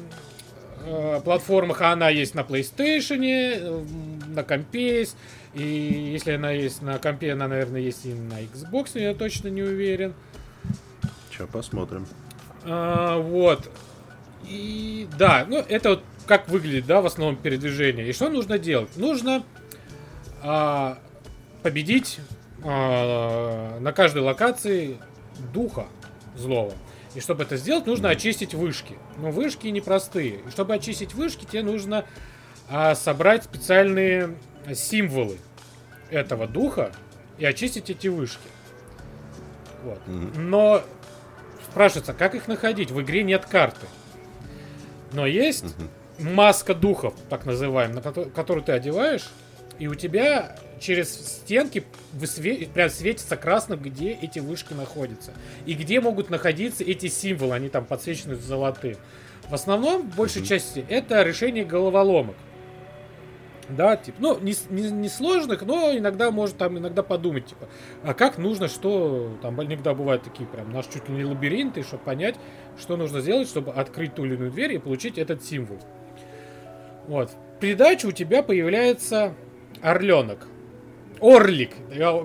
э, платформах она есть на PlayStation, э, на компе есть. И если она есть на компе, она, наверное, есть и на Xbox, я точно не уверен. Сейчас посмотрим. А, вот. И да, ну это вот как выглядит, да, в основном передвижение. И что нужно делать? Нужно а, победить а, на каждой локации духа злого. И чтобы это сделать, нужно очистить вышки. Но вышки непростые. И чтобы очистить вышки, тебе нужно а, собрать специальные символы этого духа и очистить эти вышки. Вот. Но спрашивается, как их находить? В игре нет карты. Но есть маска духов, так называемая, на которую ты одеваешь, и у тебя через стенки высве... прям светится красным, где эти вышки находятся. И где могут находиться эти символы, они там подсвечены золотые. В основном, в большей mm-hmm. части, это решение головоломок. Да, типа, ну, не, не, не сложных, но иногда может там иногда подумать, типа, а как нужно, что там иногда бывают такие прям наш чуть ли не лабиринты, чтобы понять, что нужно сделать, чтобы открыть ту или иную дверь и получить этот символ. Вот. В придачу у тебя появляется орленок. Орлик.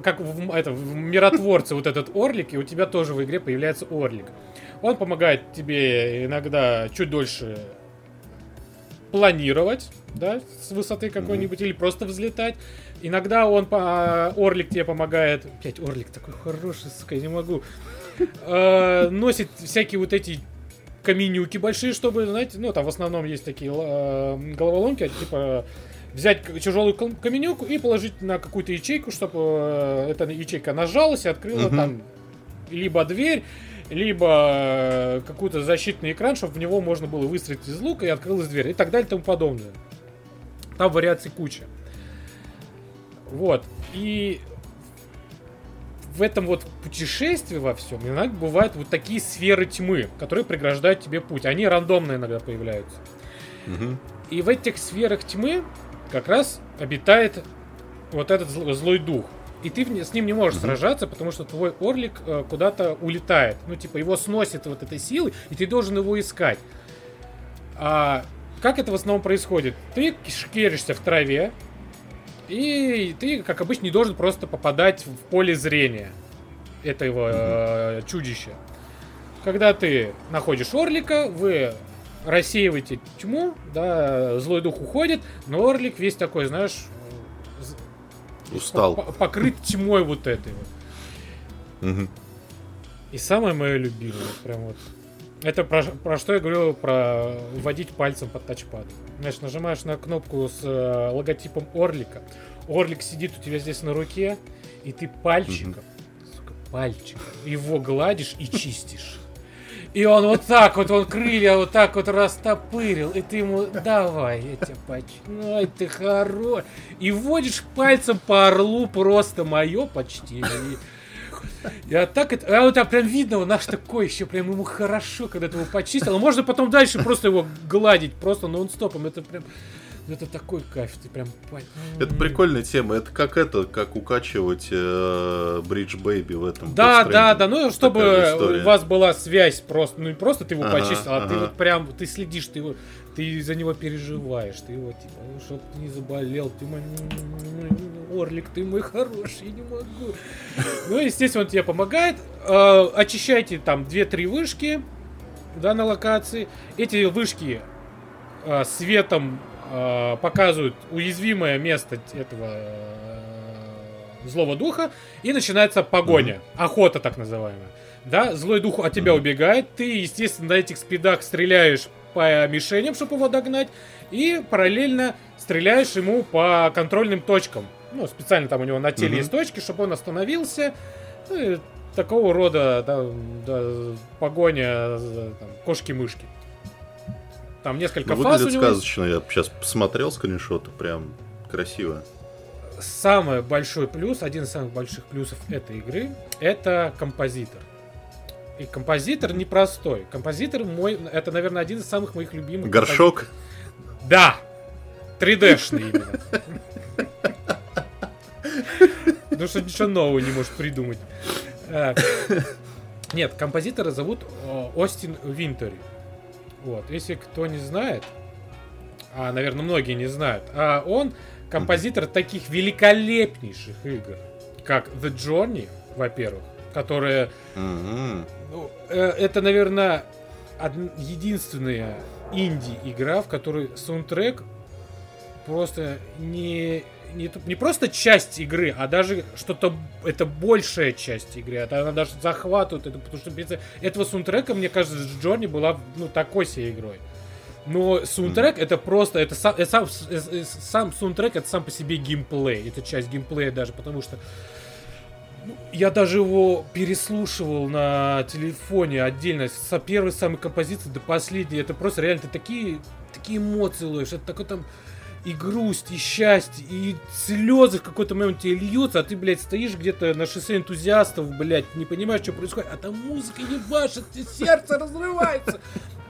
Как в, это, в миротворце вот этот орлик, и у тебя тоже в игре появляется орлик. Он помогает тебе иногда чуть дольше планировать, да, с высоты какой-нибудь, mm-hmm. или просто взлетать. Иногда он, по, Орлик тебе помогает. Блять, Орлик такой хороший, сука, я не могу. Э, носит всякие вот эти каменюки большие, чтобы, знаете, ну, там в основном есть такие э, головоломки, типа взять тяжелую каменюку и положить на какую-то ячейку, чтобы э, эта ячейка нажалась и открыла угу. там либо дверь, либо э, какой-то защитный экран, чтобы в него можно было выстрелить из лука и открылась дверь и так далее и тому подобное. Там вариаций куча. Вот. И в этом вот путешествии во всем иногда бывают вот такие сферы тьмы, которые преграждают тебе путь. Они рандомно иногда появляются. Угу. И в этих сферах тьмы как раз обитает вот этот злой дух. И ты с ним не можешь сражаться, потому что твой орлик э, куда-то улетает. Ну, типа, его сносит вот этой силой, и ты должен его искать. А как это в основном происходит? Ты шкеришься в траве, и ты, как обычно, не должен просто попадать в поле зрения этого э, чудища. Когда ты находишь Орлика, вы рассеиваете тьму, да, злой дух уходит, но Орлик весь такой, знаешь, устал, покрыт тьмой вот этой вот. Угу. И самое мое любимое, прям вот. Это про, про что я говорил, про вводить пальцем под тачпад. Знаешь, нажимаешь на кнопку с э, логотипом Орлика. Орлик сидит у тебя здесь на руке, и ты пальчиком, угу. сука, пальчиком его гладишь и чистишь. И он вот так вот, он крылья вот так вот растопырил, и ты ему, давай, я тебя почну, ай, ты хорош. И вводишь пальцем по орлу просто мое почтение. Я так это... А вот там прям видно, он наш такой еще, прям ему хорошо, когда ты его почистил. Можно потом дальше просто его гладить, просто нон-стопом. Это прям... Это такой кайф, ты прям... Это прикольная тема, это как это, как укачивать э, Bridge Baby в этом. Да, да, да, ну чтобы у вас была связь просто, ну не просто ты его ага, почистил, а ага. ты вот прям, ты следишь, ты его, ты за него переживаешь, ты его типа, ну чтоб ты не заболел, ты мой Орлик, ты мой хороший, я не могу. Ну, естественно, он тебе помогает. Э, очищайте там 2-3 вышки, да, на локации. Эти вышки э, светом э, показывают уязвимое место этого э, злого духа, и начинается погоня, mm-hmm. охота так называемая. Да, злой дух от тебя mm-hmm. убегает, ты, естественно, на этих спидах стреляешь по мишеням, чтобы его догнать, и параллельно стреляешь ему по контрольным точкам. Ну, специально там у него на теле mm-hmm. есть точки, чтобы он остановился. Ну, такого рода да, да, погоня там, кошки-мышки. Там несколько ну, фаз выглядит у него сказочно, я сейчас посмотрел скриншоты, прям красиво. Самый большой плюс, один из самых больших плюсов этой игры, это композитор. И композитор непростой. Композитор мой, это, наверное, один из самых моих любимых. Горшок? Да! 3D-шный именно. Ну что ничего нового не может придумать. А, нет, композитора зовут Остин Винтери. Вот, если кто не знает, а, наверное, многие не знают, а он композитор таких великолепнейших игр, как The Journey, во-первых, которая... Ну, э, это, наверное, единственная инди-игра, в которой саундтрек просто не не, не просто часть игры, а даже что-то, это большая часть игры. Это она даже захватывает это, потому что без этого саундтрека, мне кажется, Джорни была, ну, такой себе игрой. Но саундтрек mm. это просто, это сам, это сам, сам саундтрек это сам по себе геймплей. Это часть геймплея даже, потому что ну, я даже его переслушивал на телефоне отдельно, с первой самой композиции до последней. Это просто реально ты такие, такие эмоции ловишь. Это такой там и грусть, и счастье, и слезы в какой-то момент тебе льются, а ты, блядь, стоишь где-то на шоссе энтузиастов, блядь, не понимаешь, что происходит, а там музыка не башит, сердце разрывается.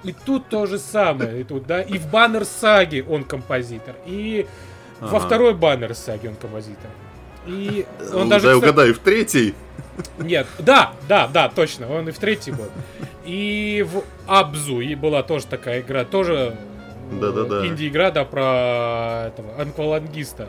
И тут то же самое, и тут, да, и в баннер саги он композитор, и ага. во второй баннер саги он композитор. И он даже... Дай угадай, в третий. Нет, да, да, да, точно, он и в третий был. И в Абзу и была тоже такая игра, тоже да-да-да. инди-игра, да, про этого анквалангиста.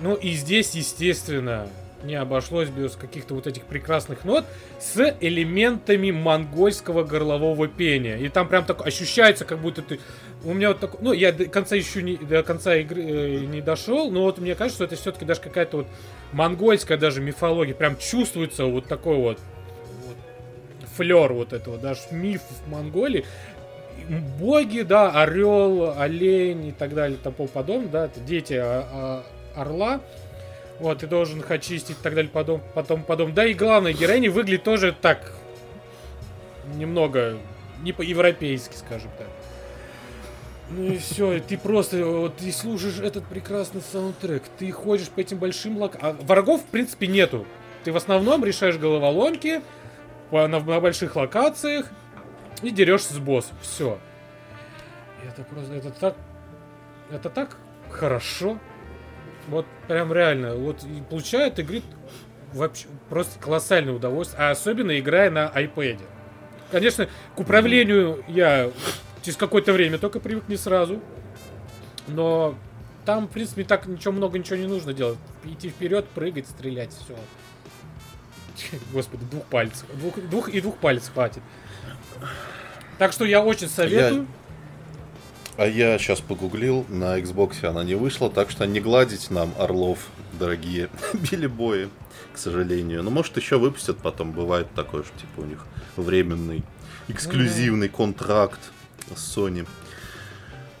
Ну и здесь, естественно, не обошлось без каких-то вот этих прекрасных нот с элементами монгольского горлового пения. И там прям так ощущается, как будто ты... У меня вот такой... Ну, я до конца еще не, до конца игры э, не дошел, но вот мне кажется, что это все-таки даже какая-то вот монгольская даже мифология. Прям чувствуется вот такой вот, вот флер вот этого, даже миф в Монголии боги, да, орел, олень и так далее, тому подобное, да, это дети а, а, орла. Вот, ты должен их очистить и так далее, потом, потом, потом. Да и главная героиня выглядит тоже так немного не по-европейски, скажем так. Ну и все, ты просто, вот ты слушаешь этот прекрасный саундтрек, ты ходишь по этим большим лок... А врагов, в принципе, нету. Ты в основном решаешь головоломки на, на больших локациях и дерешься с боссом. Все. Это просто, это так, это так хорошо. Вот прям реально, вот получает игры вообще просто колоссальное удовольствие, а особенно играя на iPad. Конечно, к управлению я через какое-то время только привык не сразу. Но там, в принципе, так ничего много ничего не нужно делать. Идти вперед, прыгать, стрелять, все. Господи, двух пальцев. Двух, двух и двух пальцев хватит. Так что я очень советую. Я... А я сейчас погуглил, на Xbox она не вышла, так что не гладить нам орлов, дорогие билибои, к сожалению. Но ну, может еще выпустят потом, бывает такое, что типа у них временный эксклюзивный контракт с Sony.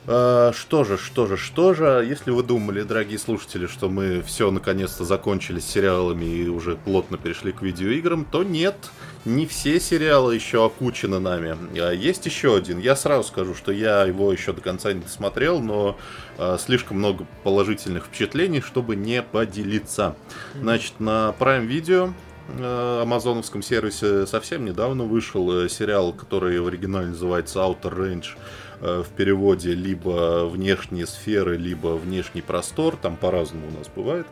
А, что же, что же, что же, если вы думали, дорогие слушатели, что мы все наконец-то закончили с сериалами и уже плотно перешли к видеоиграм, то нет, не все сериалы еще окучены нами. А есть еще один. Я сразу скажу, что я его еще до конца не досмотрел, но а, слишком много положительных впечатлений, чтобы не поделиться. Значит, на Prime Video Э, амазоновском сервисе совсем недавно вышел э, сериал, который в оригинале называется Outer Range э, в переводе либо внешние сферы, либо внешний простор, там по-разному у нас бывает.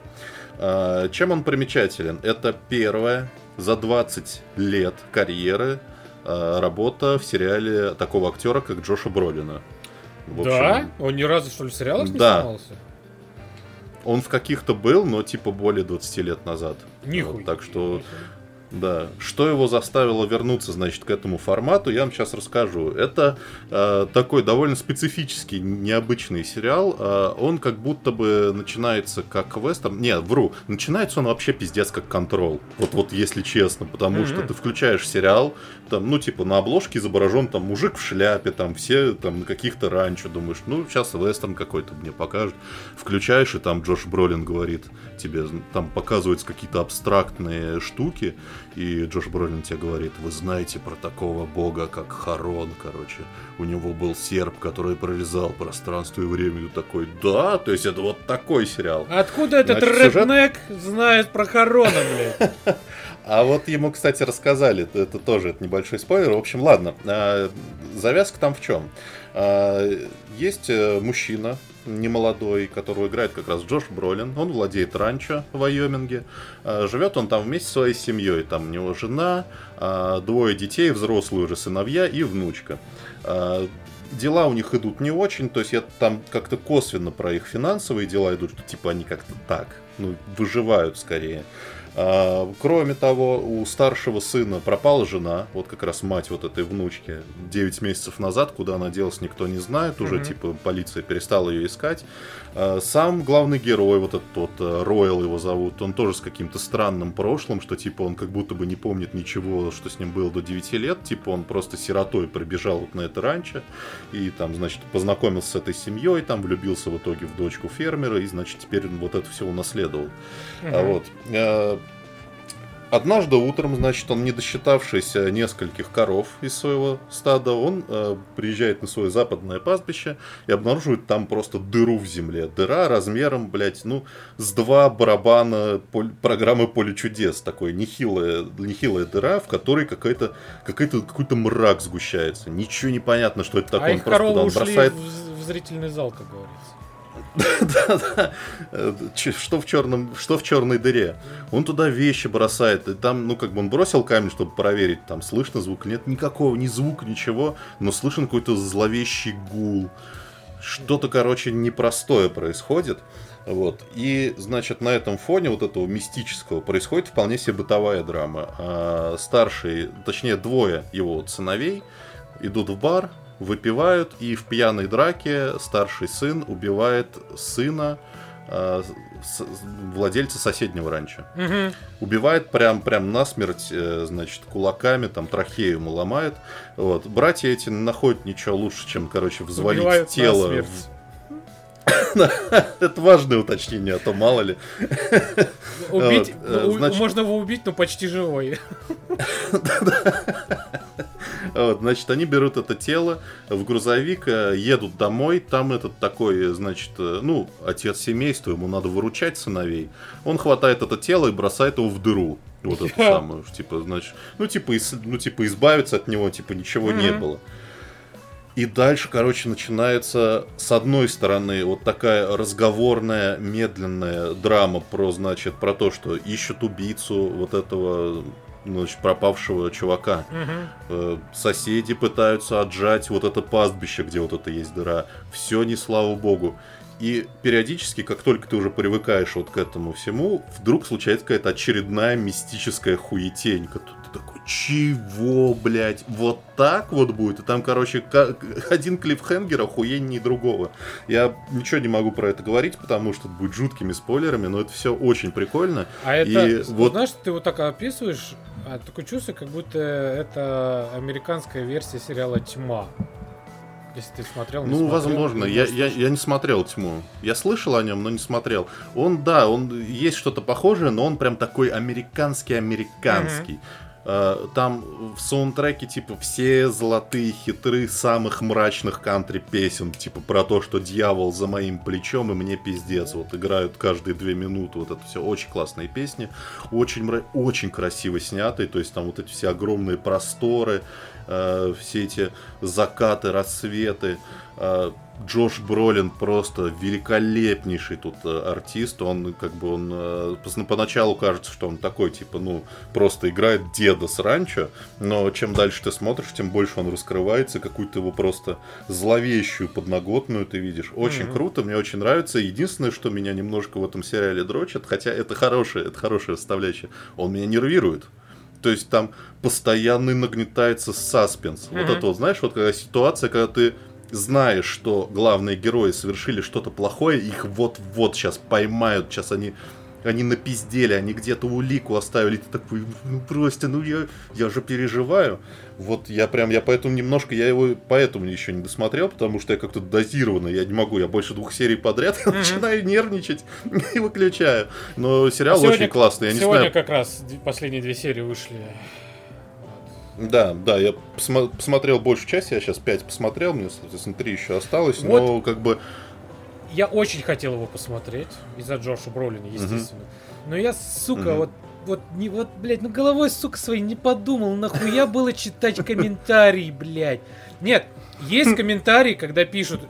Чем он примечателен? Это первая за 20 лет карьеры работа в сериале такого актера, как Джоша Бролина. В общем, да? Он ни разу, что ли, в сериалах не да. снимался? Он в каких-то был, но типа более 20 лет назад. Нихуя. Вот, так что да. Что его заставило вернуться, значит, к этому формату, я вам сейчас расскажу. Это э, такой довольно специфический, необычный сериал. Э, он как будто бы начинается как вестерн. Не, вру. Начинается он вообще пиздец как контрол. Вот, вот если честно. Потому mm-hmm. что ты включаешь сериал, там, ну, типа, на обложке изображен там мужик в шляпе, там все там на каких-то ранчо. Думаешь, ну, сейчас вестерн какой-то мне покажут. Включаешь, и там Джош Бролин говорит тебе, там показываются какие-то абстрактные штуки, и Джош Бролин тебе говорит, вы знаете про такого бога, как Харон, короче. У него был серп, который прорезал пространство и время. И такой, да, то есть это вот такой сериал. Откуда этот Значит, реднек сюжет... знает про Харона, блядь? А вот ему, кстати, рассказали, это тоже это небольшой спойлер. В общем, ладно, а, завязка там в чем? А, есть э, мужчина, немолодой, которого играет как раз Джош Бролин. Он владеет ранчо в Вайоминге. А, живет он там вместе со своей семьей. Там у него жена, а, двое детей, взрослые уже сыновья и внучка. А, дела у них идут не очень, то есть я там как-то косвенно про их финансовые дела идут, что типа они как-то так, ну, выживают скорее. А, кроме того, у старшего сына пропала жена, вот как раз мать вот этой внучки, 9 месяцев назад, куда она делась, никто не знает, уже mm-hmm. типа полиция перестала ее искать. А, сам главный герой, вот этот тот, э, Ройл его зовут, он тоже с каким-то странным прошлым, что типа он как будто бы не помнит ничего, что с ним было до 9 лет, типа он просто сиротой прибежал вот на это ранчо, и там, значит, познакомился с этой семьей, там влюбился в итоге в дочку фермера, и, значит, теперь он вот это все унаследовал. А вот э, Однажды утром, значит, он, не досчитавшийся нескольких коров из своего стада, он э, приезжает на свое западное пастбище и обнаруживает там просто дыру в земле. Дыра размером, блядь, ну, с два барабана поль- программы Поле чудес. Такой нехилая, нехилая дыра, в которой какой-то какой-то какой-то мрак сгущается. Ничего не понятно, что это такое. А он их просто коровы ушли бросает... в, в зрительный зал, как говорится. Да-да. Что в черном, что в черной дыре? Он туда вещи бросает, и там, ну, как бы он бросил камень, чтобы проверить, там слышно звук, нет никакого, ни звука, ничего, но слышен какой-то зловещий гул. Что-то, короче, непростое происходит. Вот. И, значит, на этом фоне вот этого мистического происходит вполне себе бытовая драма. А старший, точнее, двое его сыновей идут в бар, выпивают, и в пьяной драке старший сын убивает сына э, с, владельца соседнего ранчо. Угу. Убивает прям, прям насмерть, э, значит, кулаками, там трахею ему ломает. Вот. Братья эти находят ничего лучше, чем, короче, взвалить Убивают тело. В... Это важное уточнение, а то мало ли. Убить, вот, значит... можно его убить, но почти живой. Вот, значит, они берут это тело в грузовик, э, едут домой, там этот такой, значит, э, ну, отец семейства, ему надо выручать сыновей. Он хватает это тело и бросает его в дыру. Вот это самое, типа, значит, ну, типа, ну, типа, избавиться от него, типа, ничего не было. И дальше, короче, начинается с одной стороны вот такая разговорная, медленная драма про, значит, про то, что ищут убийцу вот этого значит, пропавшего чувака. Угу. Соседи пытаются отжать вот это пастбище, где вот это есть дыра. Все не слава богу. И периодически, как только ты уже привыкаешь вот к этому всему, вдруг случается какая-то очередная мистическая хуетень. Чего, блядь, вот так вот будет? И там, короче, один клиффхенгер охуеннее другого. Я ничего не могу про это говорить, потому что это будет жуткими спойлерами, но это все очень прикольно. А это, и вот... знаешь, ты вот так описываешь, а такое чувство, как будто это американская версия сериала «Тьма». Если ты смотрел, не Ну, смотрел, возможно. Я, я, я не смотрел «Тьму». Я слышал о нем, но не смотрел. Он, да, он есть что-то похожее, но он прям такой американский-американский. Mm-hmm. Э, там в саундтреке, типа, все золотые хитры самых мрачных кантри песен, типа, про то, что дьявол за моим плечом и мне пиздец. Вот играют каждые две минуты, вот это все очень классные песни, очень, мра... очень красиво снятые, то есть там вот эти все огромные просторы, э, все эти закаты, рассветы, э, Джош Бролин просто великолепнейший тут э, артист. Он как бы он э, поначалу кажется, что он такой типа ну просто играет деда с ранчо, но чем дальше ты смотришь, тем больше он раскрывается, какую-то его просто зловещую подноготную ты видишь. Очень mm-hmm. круто, мне очень нравится. Единственное, что меня немножко в этом сериале дрочит, хотя это хорошее, это хорошее составляющее, он меня нервирует. То есть там постоянный нагнетается саспенс. Mm-hmm. Вот это вот, знаешь, вот какая ситуация, когда ты знаешь, что главные герои совершили что-то плохое, их вот-вот сейчас поймают, сейчас они они напиздели, они где-то улику оставили, ты такой, ну просто, ну я, я же переживаю. Вот я прям, я поэтому немножко, я его поэтому еще не досмотрел, потому что я как-то дозированно, я не могу, я больше двух серий подряд mm-hmm. начинаю нервничать и выключаю. Но сериал а сегодня, очень классный, я не сегодня знаю. как раз последние две серии вышли. Да, да, я посмо- посмотрел большую часть, я сейчас 5 посмотрел, мне, соответственно, 3 еще осталось, вот. но как бы... Я очень хотел его посмотреть, из-за Джоша Бролина, естественно. Угу. Но я, сука, угу. вот вот, не, вот, блядь, ну головой, сука, своей не подумал, нахуя было читать комментарии, блядь. Нет, есть комментарии, когда пишут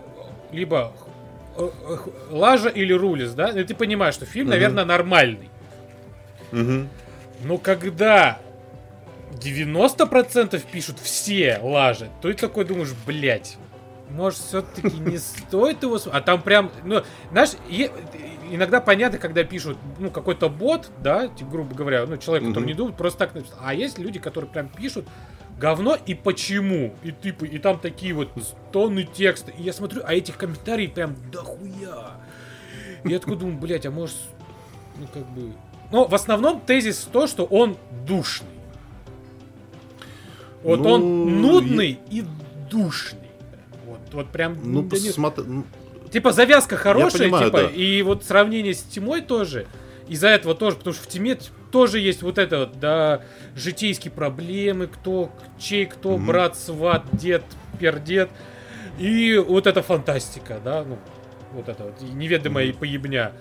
либо э, Лажа или Рулис, да, и ты понимаешь, что фильм, наверное, нормальный. Но когда 90% пишут все лажи, то ты такой думаешь, блядь, может, все-таки не стоит его... А там прям, ну, знаешь, иногда понятно, когда пишут, ну, какой-то бот, да, типа, грубо говоря, ну, человек, который не думает, просто так написал. А есть люди, которые прям пишут говно и почему. И типа, и там такие вот тонны текста. И я смотрю, а этих комментариев прям дохуя. И я такой думаю, блядь, а может, ну, как бы... Но в основном тезис то, что он душный. Вот ну, он нудный я... и душный. Вот, вот прям. Ну, да посмотри. Не... Типа завязка хорошая, понимаю, типа, да. и вот сравнение с тьмой тоже. Из-за этого тоже, потому что в тьме тоже есть вот это вот, да, житейские проблемы, кто, чей кто, mm-hmm. брат, сват, дед, пердед. И вот эта фантастика, да, ну, вот это вот, неведомая mm-hmm. поебня.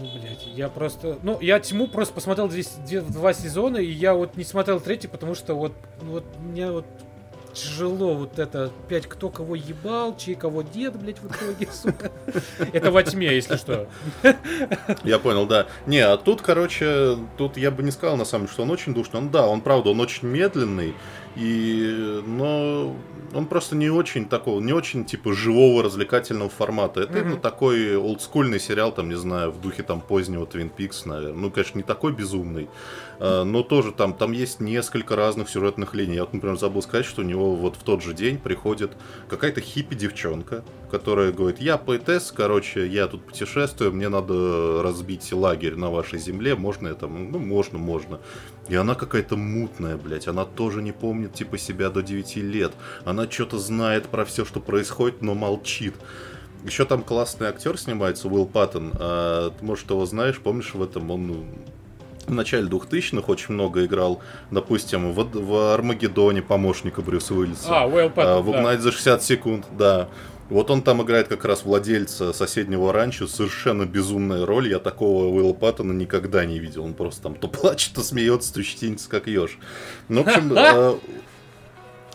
Ну, блядь, я просто... Ну, я Тьму просто посмотрел здесь два сезона, и я вот не смотрел третий, потому что вот, ну, вот мне вот тяжело вот это опять кто кого ебал, чей кого дед, блядь, в итоге, сука. Это во тьме, если что. Я понял, да. Не, а тут, короче, тут я бы не сказал, на самом деле, что он очень душный. Он, да, он, правда, он очень медленный, и, но он просто не очень такого, не очень типа живого развлекательного формата. Это mm-hmm. такой олдскульный сериал, там, не знаю, в духе там позднего Twin Peaks, наверное. Ну, конечно, не такой безумный, э, но тоже там, там есть несколько разных сюжетных линий. Я вот, например, забыл сказать, что у него вот в тот же день приходит какая-то хиппи-девчонка, которая говорит, я поэтесс, короче, я тут путешествую, мне надо разбить лагерь на вашей земле, можно это? Ну, можно, можно. И она какая-то мутная, блядь, она тоже не помнит, типа, себя до 9 лет. Она что-то знает про все, что происходит, но молчит. Еще там классный актер снимается, Уилл Паттон. А, ты, может, его знаешь, помнишь в этом? Он в начале 2000-х очень много играл, допустим, в, в Армагеддоне помощника Брюса Уиллиса. А, Уилл Паттон, а, В «Угнать да. за 60 секунд», да. Вот он там играет как раз владельца соседнего ранчо, совершенно безумная роль. Я такого Уилла Паттона никогда не видел. Он просто там то плачет, то смеется, то щетинится, как еж. Ну, в общем, э,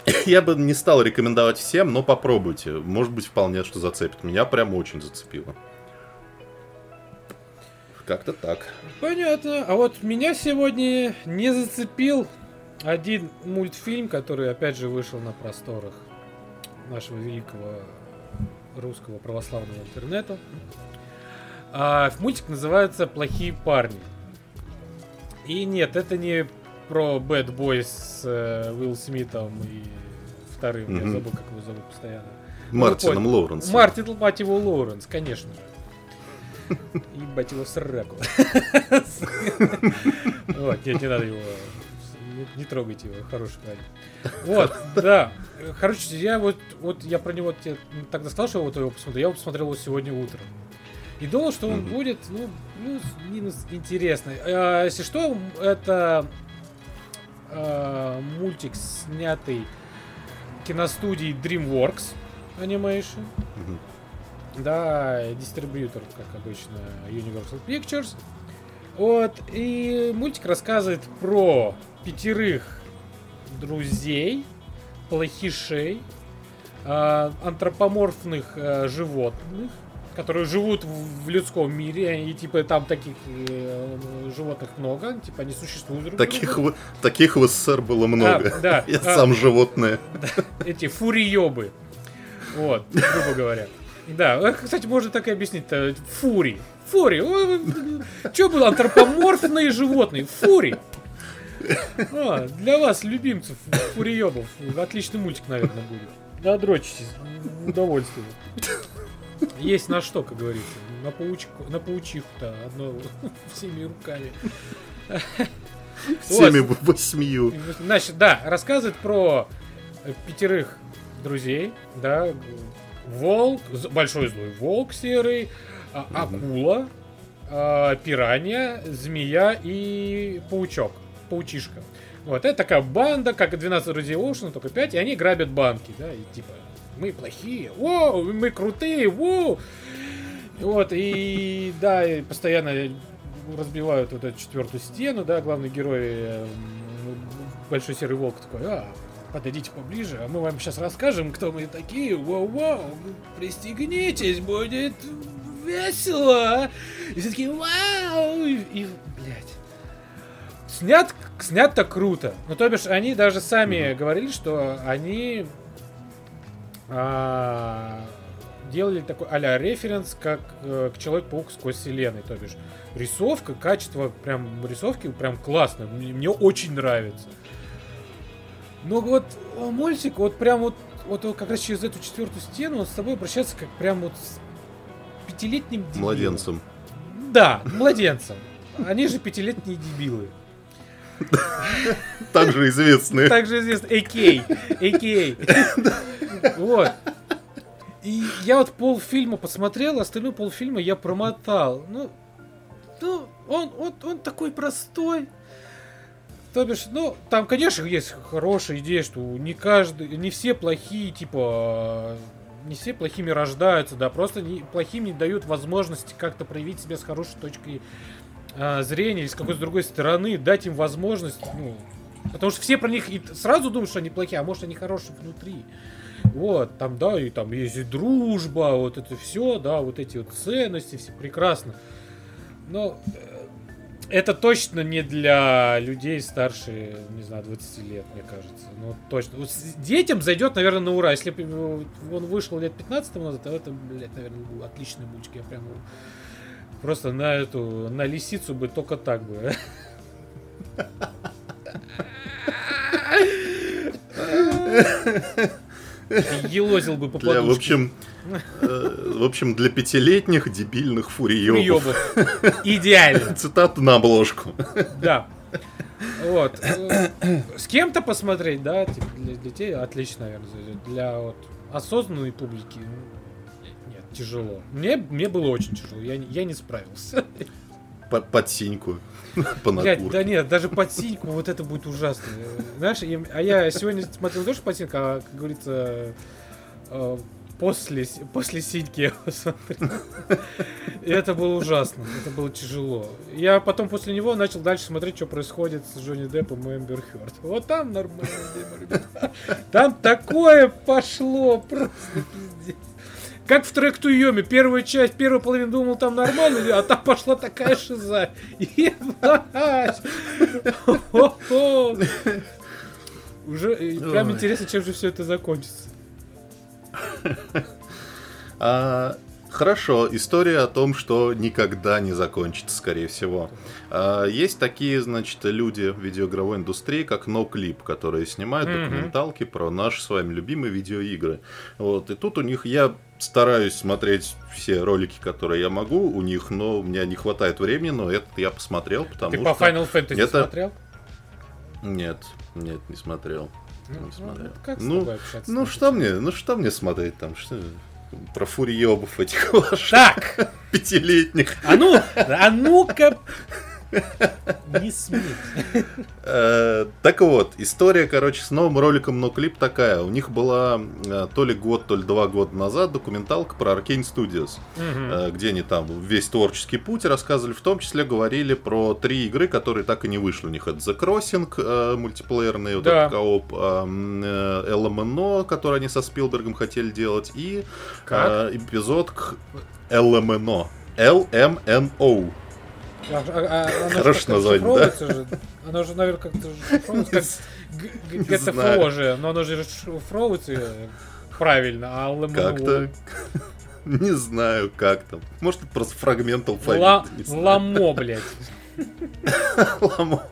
я бы не стал рекомендовать всем, но попробуйте. Может быть, вполне что зацепит. Меня прям очень зацепило. Как-то так. Понятно. А вот меня сегодня не зацепил один мультфильм, который опять же вышел на просторах нашего великого русского православного интернета. А, мультик называется «Плохие парни». И нет, это не про Bad Boys с э, Уилл Смитом и вторым, mm-hmm. я забыл, как его зовут постоянно. Мартином ну, Лоуренсом. Мартин, мать его, Лоуренс, конечно же. Ебать его в сраку. Вот, нет, не надо его не, трогайте его, хороший парень. Вот, да. Короче, я вот, вот я про него тогда сказал, что я вот его посмотрел. Я его посмотрел его сегодня утром. И думал, что он будет, ну, ну, минус интересный. А, если что, это а, мультик, снятый киностудией DreamWorks Animation. Mm-hmm. Да, дистрибьютор, как обычно, Universal Pictures. Вот, и мультик рассказывает про пятерых друзей, плохишей, э, антропоморфных э, животных, которые живут в, людском мире, и типа там таких э, животных много, типа они существуют друг таких В, таких в СССР было много. А, да. Я а, сам животное. Эти фуриёбы. Вот, грубо говоря. Да, кстати, можно так и объяснить-то. Фури. Фури. Что было антропоморфные животные? Фури. А, для вас, любимцев фуриебов, отличный мультик, наверное, будет. Да, дрочитесь, удовольствие. Есть на что, как говорится. На, паучку, на паучиху-то одно всеми руками. Всеми вот. восьмию. Значит, да, рассказывает про пятерых друзей, да, волк, большой злой волк серый, а, акула, а, пиранья, змея и паучок паучишка. Вот, это такая банда, как 12 друзей Оушена, только 5, и они грабят банки, да, и типа, мы плохие, воу, мы крутые, воу. Вот, и да, и постоянно разбивают вот эту четвертую стену, да, главный герой, э, Большой Серый Волк такой, а, подойдите поближе, а мы вам сейчас расскажем, кто мы такие, воу-воу, пристегнитесь, будет весело. И все такие, вау, и, и блядь, снят, снят-то круто. Ну, то бишь, они даже сами mm-hmm. говорили, что они а, делали такой а референс, как э, к Человек-паук сквозь вселенной. То бишь, рисовка, качество прям рисовки прям классно. Мне, мне очень нравится. Но вот мультик, вот прям вот, вот как раз через эту четвертую стену он с тобой обращается как прям вот с пятилетним дебилом. Младенцем. Да, младенцем. Они же пятилетние дебилы. Также известные. Также известный. AK. AK. Вот. И я вот полфильма посмотрел, остальной полфильма я промотал. Ну, ну он, он, он такой простой. То бишь, ну, там, конечно, есть хорошая идея, что не каждый, не все плохие, типа, не все плохими рождаются, да, просто не, плохим не дают возможности как-то проявить себя с хорошей точкой э, зрения или с какой-то другой стороны, дать им возможность, ну, потому что все про них и сразу думают, что они плохие, а может они хорошие внутри. Вот, там, да, и там есть и дружба, вот это все, да, вот эти вот ценности, все прекрасно. Но э, это точно не для людей старше, не знаю, 20 лет, мне кажется. Ну, точно. Вот детям зайдет, наверное, на ура. Если бы он вышел лет 15 назад, то это, блядь, наверное, был отличный мультик. Я прям Просто на эту, на лисицу бы только так бы. Елозил бы по для, В общем, э, в общем, для пятилетних дебильных фуриёбов. Идеально. Цитата на обложку. Да. Вот. С кем-то посмотреть, да, типа, для детей отлично, наверное, Для вот осознанной публики ну, нет, тяжело. Мне, мне было очень тяжело, я, я не справился. Под, под синьку. По Блядь, да нет, даже под синьку вот это будет ужасно. Знаешь, а я сегодня смотрел тоже под синьку, а, как говорится, э, после, после синьки. И это было ужасно, это было тяжело. Я потом после него начал дальше смотреть, что происходит с Джонни Деппом и Эмбер Хёрд. Вот там нормально. Там такое пошло, просто пиздец. Как в трек Туйоме, первая часть, первая половина думал там нормально, а там пошла такая шиза. Уже прям интересно, чем же все это закончится. А, хорошо, история о том, что никогда не закончится, скорее всего. А, есть такие, значит, люди в видеоигровой индустрии, как NoClip, которые снимают mm-hmm. документалки про наши с вами любимые видеоигры. Вот, и тут у них я стараюсь смотреть все ролики, которые я могу у них, но у меня не хватает времени, но этот я посмотрел, потому Ты что... по Final Fantasy это... смотрел? Нет, нет, не смотрел. Ну, не смотрел. Ну, как ну, ну что мне, ну что мне смотреть там, что про фурьебов этих ваших. Так! Пятилетних. А ну, а ну-ка, не смей. Э, так вот, история, короче, с новым роликом но клип такая. У них была э, то ли год, то ли два года назад документалка про Arkane Studios, э, где они там весь творческий путь рассказывали, в том числе говорили про три игры, которые так и не вышли у них. Это The Crossing, мультиплеерный вот этот кооп, LMNO, который они со Спилбергом хотели делать, и эпизод к LMNO. LMNO. А, а, а, Хорошее название, да? Же. Оно же, наверное, как-то шифровывается, как GTFO же, но оно же шифровывается правильно, а ЛМНО... Как-то... Не знаю, как там. Может, это просто фрагмент алфавита. Ламо, блядь. Ламо.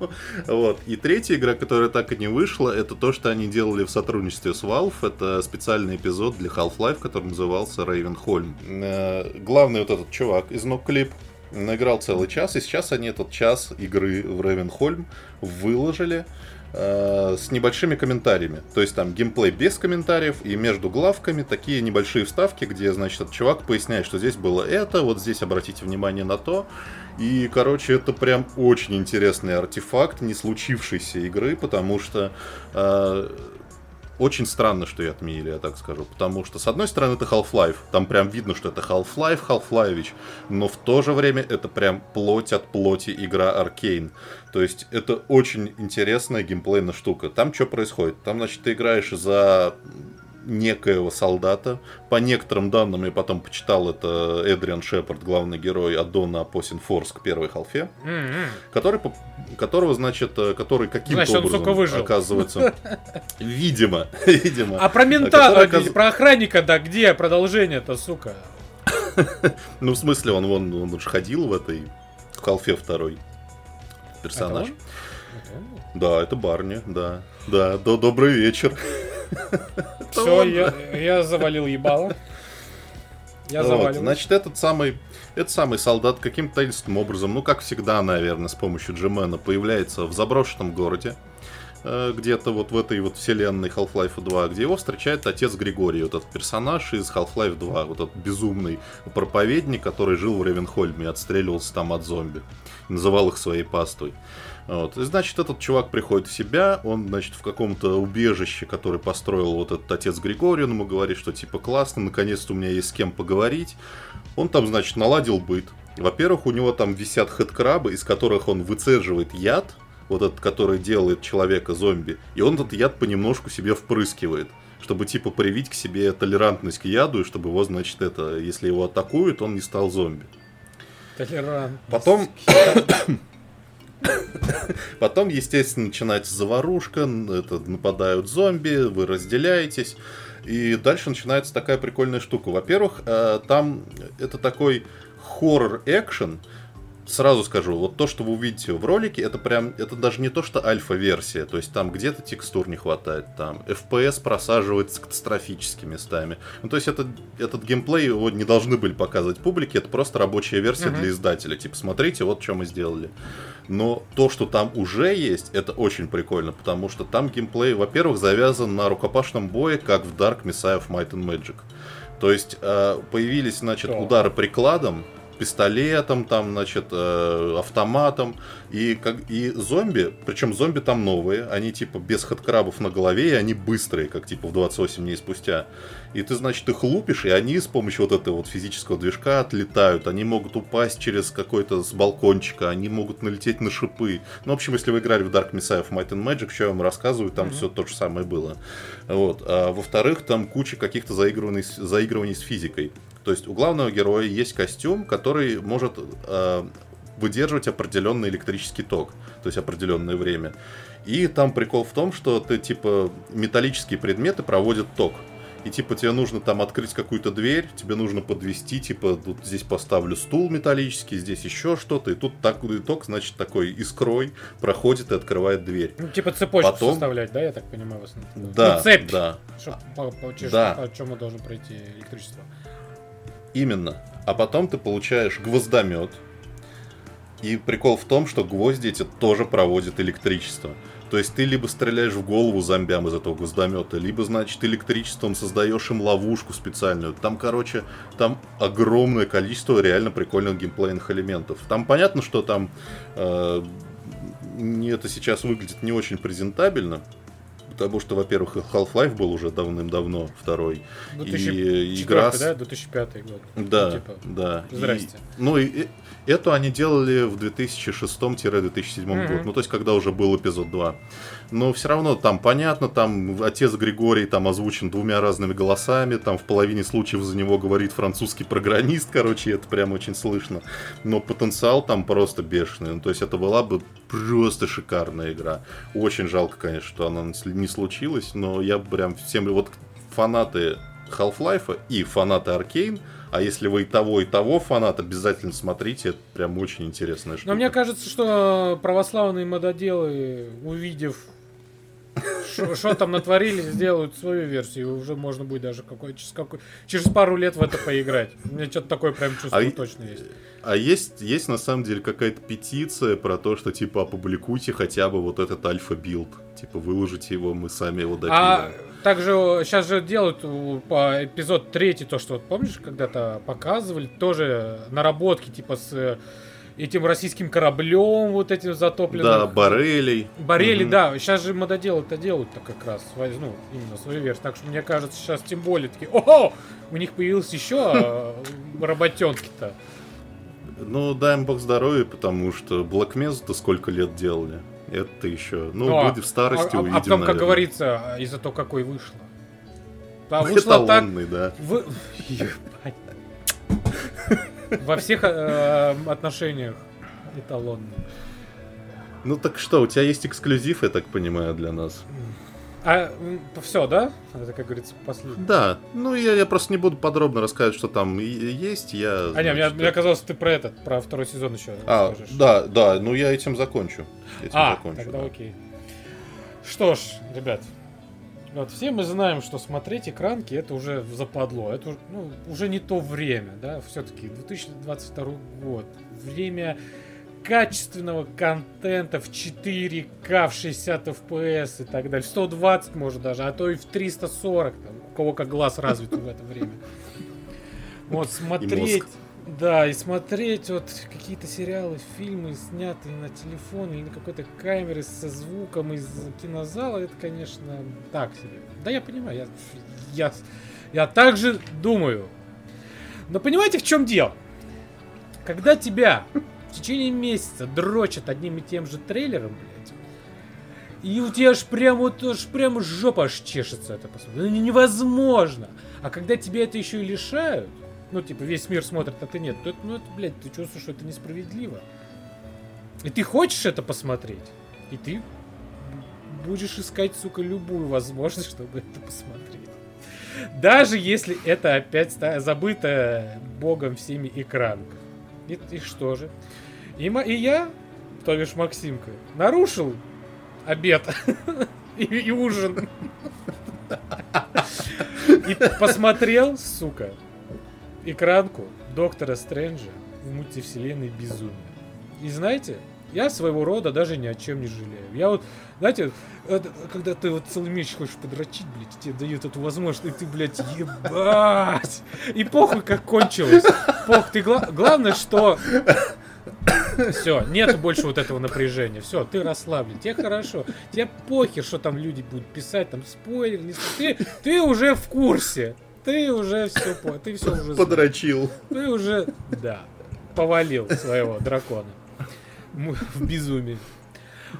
Вот. И третья игра, которая так и не вышла, это то, что они делали в сотрудничестве с Valve. Это специальный эпизод для Half-Life, который назывался Ravenholm. Э, главный вот этот чувак из Ноклип, наиграл целый час, и сейчас они этот час игры в Ревенхольм выложили э, с небольшими комментариями. То есть там геймплей без комментариев, и между главками такие небольшие вставки, где, значит, этот чувак поясняет, что здесь было это, вот здесь обратите внимание на то. И, короче, это прям очень интересный артефакт не случившейся игры, потому что э, очень странно, что ее отменили, я так скажу. Потому что, с одной стороны, это Half-Life. Там прям видно, что это Half-Life, Half-Life. Но в то же время это прям плоть от плоти игра Аркейн. То есть это очень интересная геймплейная штука. Там что происходит? Там, значит, ты играешь за некоего солдата. По некоторым данным, я потом почитал, это Эдриан Шепард, главный герой Аддона Апосин Форс к первой халфе, mm-hmm. который, которого, значит, э, который каким-то значит, образом выжил. оказывается... Видимо, видимо. А про мента, оказ... про охранника, да, где продолжение-то, сука? Ну, в смысле, он, он, он же ходил в этой в халфе второй персонаж. Да, это Барни, да. Да, до добрый вечер. Все, я, завалил ебало. Я вот, значит, этот самый, этот самый солдат каким-то таинственным образом, ну, как всегда, наверное, с помощью Джемена, появляется в заброшенном городе, э, где-то вот в этой вот вселенной Half-Life 2, где его встречает отец Григорий, вот этот персонаж из Half-Life 2, вот этот безумный проповедник, который жил в Ревенхольме и отстреливался там от зомби, называл их своей пастой. Вот. И, значит, этот чувак приходит в себя, он, значит, в каком-то убежище, который построил вот этот отец Григорий, он ему говорит, что типа классно, наконец-то у меня есть с кем поговорить. Он там, значит, наладил быт. Во-первых, у него там висят хэдкрабы, из которых он выцеживает яд, вот этот, который делает человека зомби, и он этот яд понемножку себе впрыскивает чтобы типа привить к себе толерантность к яду, и чтобы его, значит, это, если его атакуют, он не стал зомби. Толерантность. Потом Потом, естественно, начинается заварушка, это, нападают зомби, вы разделяетесь. И дальше начинается такая прикольная штука. Во-первых, э, там это такой хоррор-экшен, сразу скажу, вот то, что вы увидите в ролике, это прям, это даже не то, что альфа-версия, то есть там где-то текстур не хватает, там FPS просаживается катастрофически местами. Ну, то есть этот, этот геймплей его не должны были показывать публике, это просто рабочая версия uh-huh. для издателя. Типа, смотрите, вот что мы сделали. Но то, что там уже есть, это очень прикольно, потому что там геймплей, во-первых, завязан на рукопашном бое, как в Dark Messiah of Might and Magic. То есть э, появились, значит, удары прикладом, пистолетом, там, значит, э, автоматом. И, как, и зомби, причем зомби там новые, они типа без хедкрабов на голове, и они быстрые, как типа в 28 дней спустя. И ты, значит, их лупишь, и они с помощью вот этого вот физического движка отлетают. Они могут упасть через какой-то с балкончика, они могут налететь на шипы. Ну, в общем, если вы играли в Dark Messiah of Might and Magic, что я вам рассказываю, там mm-hmm. все то же самое было. Вот. А во-вторых, там куча каких-то заигрываний, заигрываний с физикой. То есть у главного героя есть костюм, который может э, выдерживать определенный электрический ток, то есть определенное время. И там прикол в том, что ты типа металлические предметы проводят ток. И типа тебе нужно там открыть какую-то дверь, тебе нужно подвести, типа тут здесь поставлю стул металлический, здесь еще что-то, и тут так ток, значит, такой искрой проходит и открывает дверь. Ну, типа цепочку Потом... составлять, да, я так понимаю, в основном? Да, ну, цепь, да. Чтоб, по, по, да. по чему должен пройти электричество. Именно. А потом ты получаешь гвоздомет. И прикол в том, что гвозди эти тоже проводят электричество. То есть ты либо стреляешь в голову зомбям из этого гвоздомета, либо, значит, электричеством создаешь им ловушку специальную. Там, короче, там огромное количество реально прикольных геймплейных элементов. Там понятно, что там э, это сейчас выглядит не очень презентабельно, потому что, во-первых, Half-Life был уже давным-давно второй. 2004, и игра... да? 2005 год. Да, ну, типа, да. Здрасте. И, ну, и, Эту они делали в 2006-2007 mm-hmm. год, ну то есть когда уже был эпизод 2. Но все равно там понятно, там отец Григорий там озвучен двумя разными голосами, там в половине случаев за него говорит французский программист, короче, это прям очень слышно. Но потенциал там просто бешеный, ну, то есть это была бы просто шикарная игра. Очень жалко, конечно, что она не случилась, но я прям всем, вот фанаты Half-Life и фанаты Arkane а если вы и того, и того фанат, обязательно смотрите. Это прям очень интересная штука. Но мне кажется, что православные мододелы, увидев что там натворили, сделают свою версию. Уже можно будет даже какой, через, какой, через пару лет в это поиграть. У меня что-то такое прям чувство а точно есть. А есть, есть на самом деле какая-то петиция про то, что типа опубликуйте хотя бы вот этот альфа-билд. Типа выложите его, мы сами его допилим. А также сейчас же делают по эпизод третий, то, что вот помнишь, когда-то показывали, тоже наработки типа с э, этим российским кораблем вот этим затопленным. Да, Borealis. Borealis, угу. да. Сейчас же мододелы это делают-то как раз, ну, именно свою версию. Так что мне кажется, сейчас тем более такие, ого, у них появилась еще а, работенки-то. Ну, дай им бог здоровья, потому что Black Mesa-то сколько лет делали это еще. Ну, ну а, в старости а, увидим, А потом, наверное. как говорится, из-за того, какой вышло. Да, вышло так... да. Вы... Во всех э, отношениях эталонный. Ну так что, у тебя есть эксклюзив, я так понимаю, для нас? А все, да? Это, как говорится, последний. Да. Ну, я, я просто не буду подробно рассказывать, что там есть. Я, а, не, мне, мне казалось, ты про этот, про второй сезон еще а, скажешь. Да, да, ну я этим закончу. Этим а, закончу, тогда да. окей. Что ж, ребят, вот все мы знаем, что смотреть экранки это уже западло. Это ну, уже не то время, да, все-таки 2022 год. Время качественного контента в 4К, в 60 FPS и так далее. 120 может даже, а то и в 340, там, у кого как глаз развит в это время. Вот, смотреть... Да, и смотреть вот какие-то сериалы, фильмы, снятые на телефон или на какой-то камере со звуком из кинозала, это, конечно, так себе. Да, я понимаю, я, я, я также думаю. Но понимаете, в чем дело? Когда тебя в течение месяца дрочат одним и тем же трейлером, блядь. И у тебя аж прям вот аж прям жопа аж чешется это посмотреть. Ну невозможно. А когда тебе это еще и лишают, ну типа весь мир смотрит, а ты нет, то это, ну это, блядь, ты чувствуешь, что это несправедливо. И ты хочешь это посмотреть, и ты будешь искать, сука, любую возможность, чтобы это посмотреть. Даже если это опять забытая богом всеми экранка. И, и что же? И, и я, то бишь Максимка, нарушил обед и, и ужин. И посмотрел, сука, экранку Доктора Стрэнджа в мультивселенной безумия. И знаете, я своего рода даже ни о чем не жалею. Я вот, знаете, когда ты вот целый месяц хочешь подрочить, блядь, тебе дают эту возможность, и ты, блядь, ебать! И похуй, как кончилось. Пох, ты гла- главное, что все, нет больше вот этого напряжения. Все, ты расслаблен, тебе хорошо. Тебе похер, что там люди будут писать, там спойлер, не. Ты, ты уже в курсе. Ты уже все, ты все уже Подрочил. Ты уже, да, повалил своего дракона в безумии.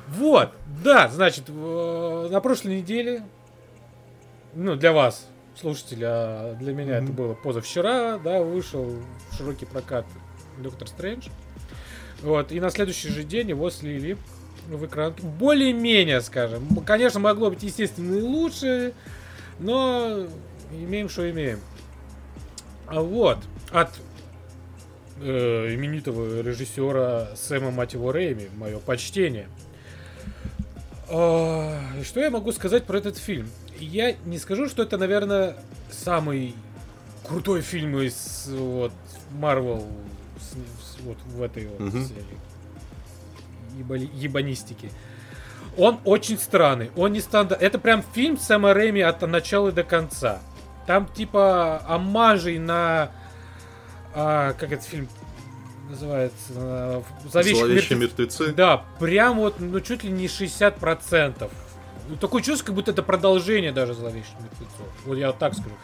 Вот, да, значит, на прошлой неделе, ну, для вас, слушатели, а для меня mm-hmm. это было позавчера, да, вышел в широкий прокат Доктор Стрэндж. Вот, и на следующий же день его слили в экран. Более-менее, скажем. Конечно, могло быть, естественно, и лучше, но имеем, что имеем. А вот, от э, именитого режиссера Сэма мать его Рэйми, мое почтение. Э, что я могу сказать про этот фильм? Я не скажу, что это, наверное, самый крутой фильм из вот Marvel вот в этой вот угу. ебанистике. Он очень странный, он не стандарт. Это прям фильм Сэма Рэйми от начала до конца. Там типа амажей на а, как этот фильм называется? Зловещие, Зловещие мертвецы. Да, прям вот, ну, чуть ли не 60%. Ну, такое чувство, как будто это продолжение даже Зловещих мертвецов. Вот я вот так скажу.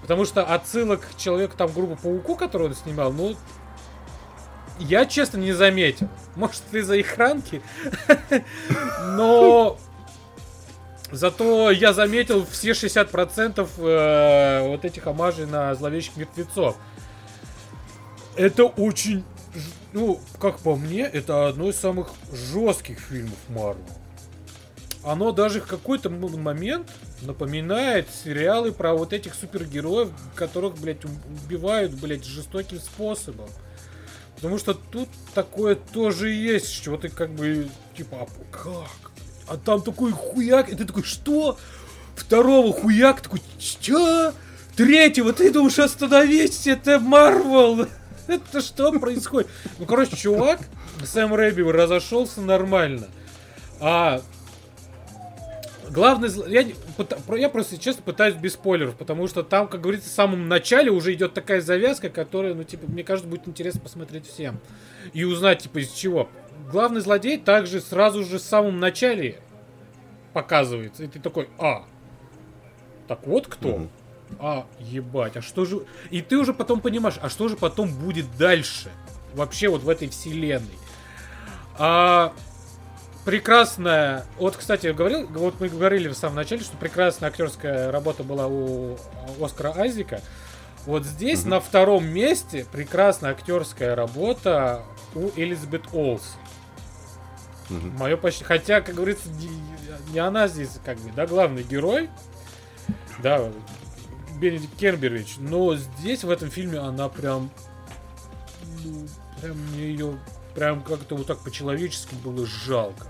Потому что отсылок к человеку, там, грубо пауку, который он снимал, ну, я, честно, не заметил. Может, из-за экранки? Но Зато я заметил все 60% э, вот этих омажей на зловещих мертвецов. Это очень ну, как по мне, это одно из самых жестких фильмов Марвел. Оно даже в какой-то момент напоминает сериалы про вот этих супергероев, которых, блядь, убивают, блядь, жестоким способом. Потому что тут такое тоже есть, что ты как бы, типа, а как? А там такой хуяк, и ты такой, что? Второго хуяк, такой, что? Третьего, ты думаешь, остановись, это Марвел! Это что происходит? Ну, короче, чувак, Сэм Рэби разошелся нормально. А главный... Я, я просто, честно, пытаюсь без спойлеров, потому что там, как говорится, в самом начале уже идет такая завязка, которая, ну, типа, мне кажется, будет интересно посмотреть всем. И узнать, типа, из чего. Главный злодей также сразу же в самом начале показывается. И ты такой, а, так вот кто? Mm-hmm а, ебать, а что же... И ты уже потом понимаешь, а что же потом будет дальше? Вообще вот в этой вселенной. А, прекрасная... Вот, кстати, говорил, вот мы говорили в самом начале, что прекрасная актерская работа была у Оскара Айзека. Вот здесь угу. на втором месте прекрасная актерская работа у Элизабет Олс. Угу. Мое почти... Хотя, как говорится, не, она здесь, как бы, да, главный герой. Да, Бенедикт Камбербэтч, но здесь в этом фильме она прям, ну, прям мне ее прям как-то вот так по-человечески было жалко.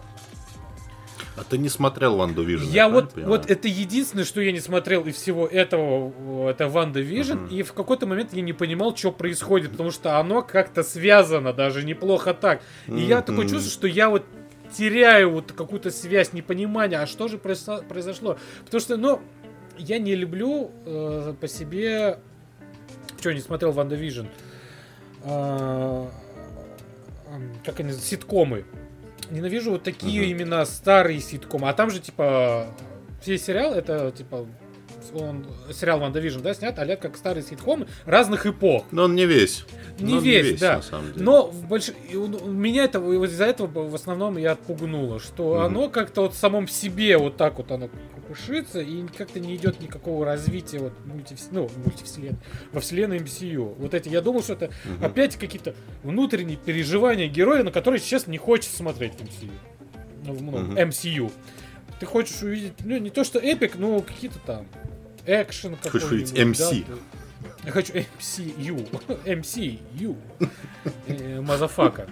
А ты не смотрел WandaVision? Я вот, вот это единственное, что я не смотрел из всего этого, это WandaVision, угу. и в какой-то момент я не понимал, что происходит, потому что оно как-то связано даже неплохо так. И uh-huh. я такое чувство, что я вот теряю вот какую-то связь, непонимания, а что же произошло? Потому что, ну, я не люблю э, по себе... Что, не смотрел WandaVision? Э, как они, ситкомы. Ненавижу вот такие uh-huh. именно старые ситкомы. А там же, типа, все сериалы, это, типа, он, сериал WandaVision, да, снят, а как старый ситком разных эпох. Но он не весь. Не, весь, не весь, да. На самом деле. Но в больш... меня это из-за этого в основном я отпугнуло, что угу. оно как-то вот в самом себе вот так вот оно крушится и как-то не идет никакого развития вот мультивс... ну, мультивселенной, во вселенной MCU. Вот эти, я думал, что это угу. опять какие-то внутренние переживания героя, на которые сейчас не хочется смотреть в MCU. Ну, ну, угу. MCU. Ты хочешь увидеть, ну, не то что эпик, но какие-то там экшен Хочешь увидеть MC? Да? Я хочу MCU. MCU. Motherfucker.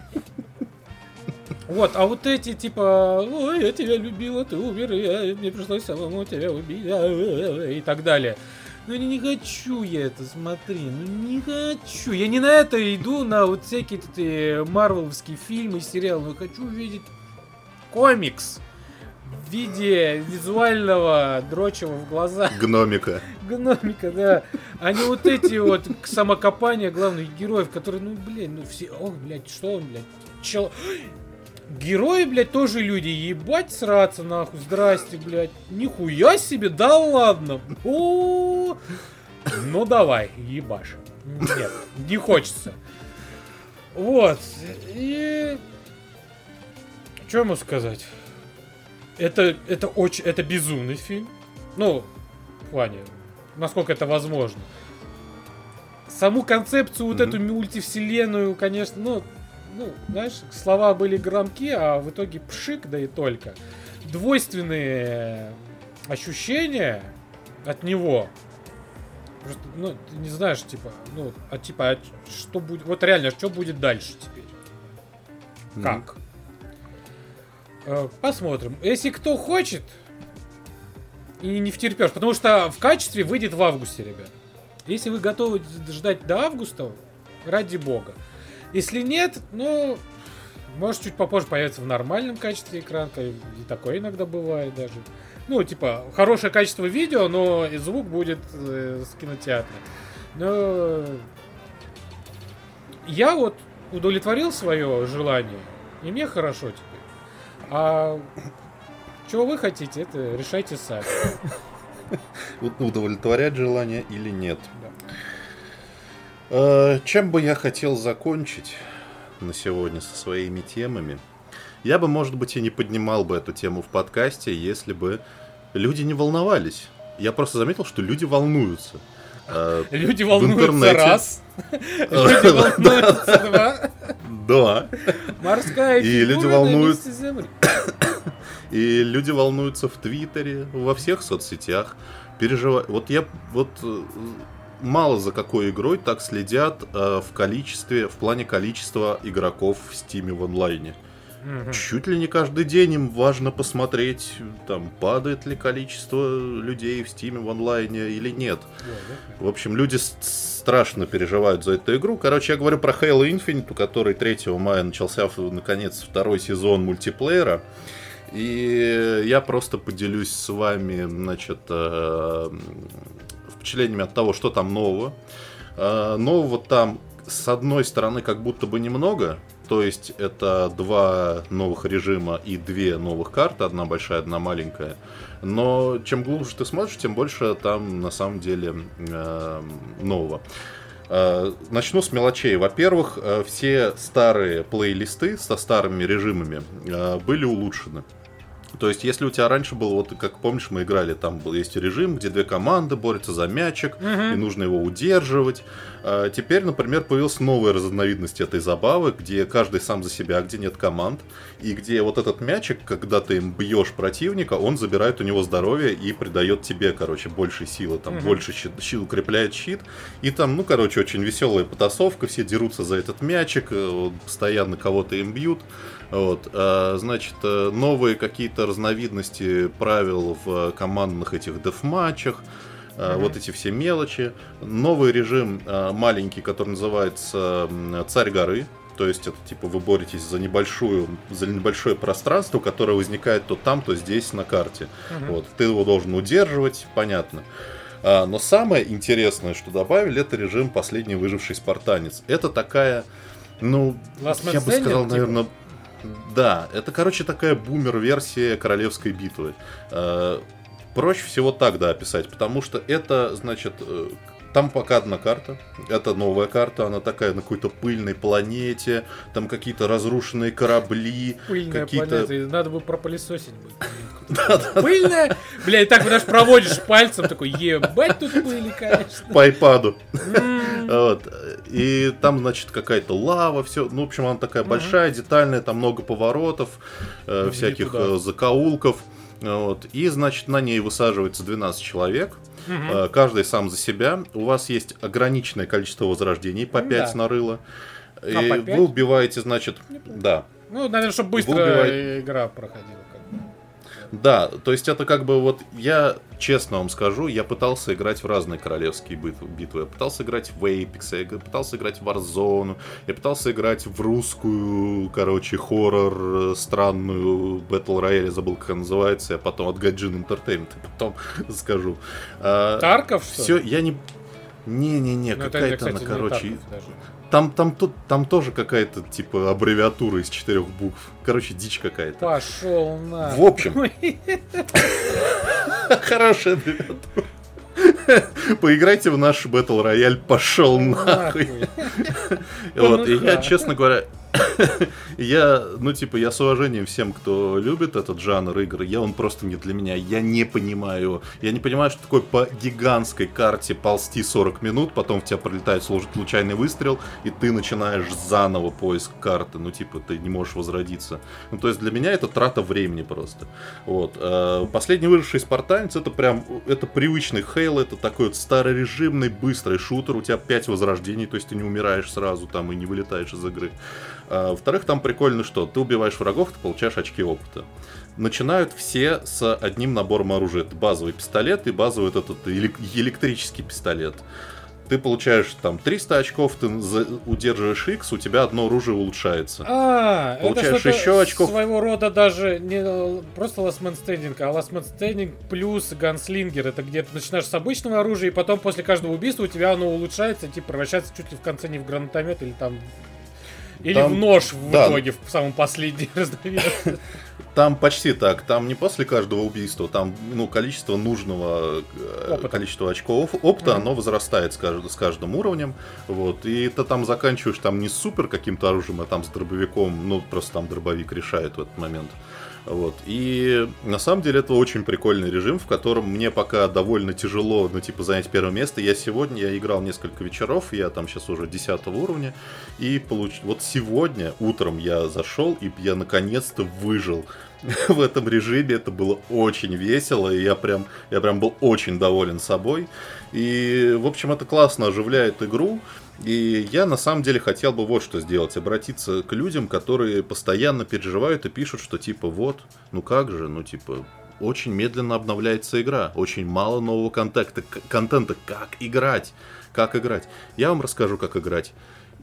Вот, а вот эти типа, ой, я тебя любила, ты умер, я, мне пришлось самому тебя убить, и так далее. Ну не, не хочу я это, смотри, ну не хочу. Я не на это иду, на вот всякие эти марвеловские фильмы, сериалы, но хочу увидеть комикс в виде визуального дрочева в глаза. Гномика. Гномика, да. А не вот эти вот самокопания главных героев, которые, ну, блин, ну все, ох, блядь, что он, блядь, чел... Герои, блядь, тоже люди. Ебать сраться, нахуй. Здрасте, блядь. Нихуя себе, да ладно. О, ну давай, ебашь. Нет, не хочется. Вот. И... Что ему сказать? Это, это очень, это безумный фильм. Ну, в плане, насколько это возможно. Саму концепцию, вот mm-hmm. эту мультивселенную, конечно, ну, ну, знаешь, слова были громки, а в итоге пшик, да и только. Двойственные ощущения от него. Просто, ну, ты не знаешь, типа, ну, а типа, а что будет, вот реально, что будет дальше теперь? Mm-hmm. Как? Э, посмотрим. Если кто хочет, и не втерпешь, потому что в качестве выйдет в августе, ребят. Если вы готовы ждать до августа, ради бога. Если нет, ну, может чуть попозже появится в нормальном качестве экранка. И такое иногда бывает даже. Ну, типа, хорошее качество видео, но и звук будет э, с кинотеатра. Но я вот удовлетворил свое желание, и мне хорошо теперь. А чего вы хотите, это решайте сами. Удовлетворять желание или нет. Э, чем бы я хотел закончить на сегодня со своими темами? Я бы, может быть, и не поднимал бы эту тему в подкасте, если бы люди не волновались. Я просто заметил, что люди волнуются. Э, люди волнуются раз. Люди волнуются два. Да. Морская И люди волнуются. И люди волнуются в Твиттере, во всех соцсетях. Переживают. Вот я вот э, мало за какой игрой так следят э, в количестве, в плане количества игроков в Стиме в онлайне. Угу. Чуть ли не каждый день им важно посмотреть, там, падает ли количество людей в Стиме в онлайне или нет. В общем, люди страшно переживают за эту игру. Короче, я говорю про Halo Infinite, у которой 3 мая начался, наконец, второй сезон мультиплеера. И я просто поделюсь с вами, значит, э, впечатлениями от того, что там нового. Э, нового там, с одной стороны, как будто бы немного, то есть это два новых режима и две новых карты, одна большая, одна маленькая. Но чем глубже ты смотришь, тем больше там на самом деле э, нового. Начну с мелочей. Во-первых, э, все старые плейлисты со старыми режимами э, были улучшены. То есть, если у тебя раньше было, вот как помнишь, мы играли, там был есть режим, где две команды борются за мячик, uh-huh. и нужно его удерживать. А теперь, например, появилась новая разновидность этой забавы, где каждый сам за себя, где нет команд, и где вот этот мячик, когда ты им бьешь противника, он забирает у него здоровье и придает тебе, короче, больше силы, там, uh-huh. больше щит, щит, укрепляет щит. И там, ну, короче, очень веселая потасовка, все дерутся за этот мячик, э, постоянно кого-то им бьют. Вот, а, значит, э, новые какие-то разновидности правил в командных этих деф-матчах, mm-hmm. вот эти все мелочи. Новый режим а, маленький, который называется Царь горы. То есть это типа вы боретесь за небольшую, за небольшое пространство, которое возникает то там, то здесь на карте. Mm-hmm. Вот, ты его должен удерживать, понятно. А, но самое интересное, что добавили, это режим последний выживший спартанец. Это такая, ну, Last я бы сказал, типа? наверное, да, это, короче, такая бумер-версия королевской битвы. Проще всего так, да, описать, потому что это, значит, э, там пока одна карта. Это новая карта, она такая на какой-то пыльной планете. Там какие-то разрушенные корабли. Пыльная какие-то... планета. Надо бы пропылесосить. Пыльная? Бля, и так даже проводишь пальцем, такой, ебать тут пыли, конечно. По айпаду. Вот. И там, значит, какая-то лава, все. Ну, в общем, она такая большая, детальная, там много поворотов, э, всяких э, закоулков. Вот. И, значит, на ней высаживается 12 человек. Угу. Каждый сам за себя. У вас есть ограниченное количество возрождений по 5 да. на рыло. А, и 5? вы убиваете, значит, Неплохо. да. Ну, наверное, чтобы быстро убивает... игра проходила. Да, то есть это как бы вот я честно вам скажу, я пытался играть в разные королевские битвы. Я пытался играть в Apex, я пытался играть в Warzone, я пытался играть в русскую, короче, хоррор, э, странную Battle Royale, забыл, как она называется, я потом от Gaijin Entertainment потом скажу. А, Тарков, что Все, я не... Не-не-не, ну, какая-то она, короче... Там, там, тут, там тоже какая-то, типа, аббревиатура из четырех букв. Короче, дичь какая-то. Пошел на. В общем. Хорошая аббревиатура. Поиграйте в наш Battle Royale, пошел нахуй. Вот, и я, честно говоря, я, ну, типа, я с уважением всем, кто любит этот жанр игр, я он просто не для меня. Я не понимаю. Я не понимаю, что такое по гигантской карте ползти 40 минут, потом в тебя пролетает случайный выстрел, и ты начинаешь заново поиск карты. Ну, типа, ты не можешь возродиться. Ну, то есть для меня это трата времени просто. Вот. Э, последний выживший спартанец это прям, это привычный хейл, это такой вот старорежимный, быстрый шутер. У тебя 5 возрождений, то есть ты не умираешь сразу там и не вылетаешь из игры. А, во-вторых, там прикольно что? Ты убиваешь врагов, ты получаешь очки опыта. Начинают все с одним набором оружия. Это базовый пистолет и базовый этот электрический пистолет. Ты получаешь там 300 очков, ты удерживаешь X, у тебя одно оружие улучшается. А, получаешь это еще очков. Своего рода даже не просто Last Man Standing, а Last Man Standing плюс Ганслингер. Это где ты начинаешь с обычного оружия, и потом после каждого убийства у тебя оно улучшается, типа превращается чуть ли в конце не в гранатомет или там или там, в нож в да. итоге, в самом последнем разновидности. Там почти так. Там не после каждого убийства, там ну, количество нужного э, Опыта. количества очков опыта, mm-hmm. оно возрастает с, кажд, с каждым уровнем. Вот. И ты там заканчиваешь там не супер каким-то оружием, а там с дробовиком, ну просто там дробовик решает в этот момент. Вот. И на самом деле это очень прикольный режим, в котором мне пока довольно тяжело, ну, типа, занять первое место. Я сегодня, я играл несколько вечеров, я там сейчас уже 10 уровня, и получ... вот сегодня утром я зашел, и я наконец-то выжил в этом режиме. Это было очень весело, и я прям, я прям был очень доволен собой. И, в общем, это классно оживляет игру. И я на самом деле хотел бы вот что сделать, обратиться к людям, которые постоянно переживают и пишут, что типа вот, ну как же, ну типа очень медленно обновляется игра, очень мало нового контента, контента, как играть, как играть. Я вам расскажу, как играть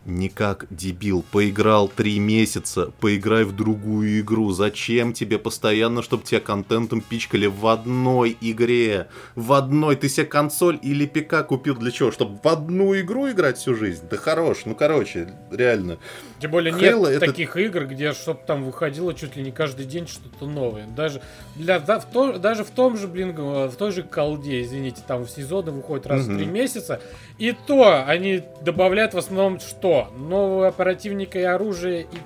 не как дебил. Поиграл три месяца, поиграй в другую игру. Зачем тебе постоянно, чтобы тебя контентом пичкали в одной игре? В одной. Ты себе консоль или ПК купил для чего? Чтобы в одну игру играть всю жизнь? Да хорош. Ну, короче, реально. Тем более Halo нет это... таких игр, где чтобы там выходило чуть ли не каждый день что-то новое. Даже, для, да, в то, даже в том же, блин, в той же колде, извините, там в сезоны выходят раз угу. в три месяца. И то они добавляют в основном что? Нового оперативника и оружие и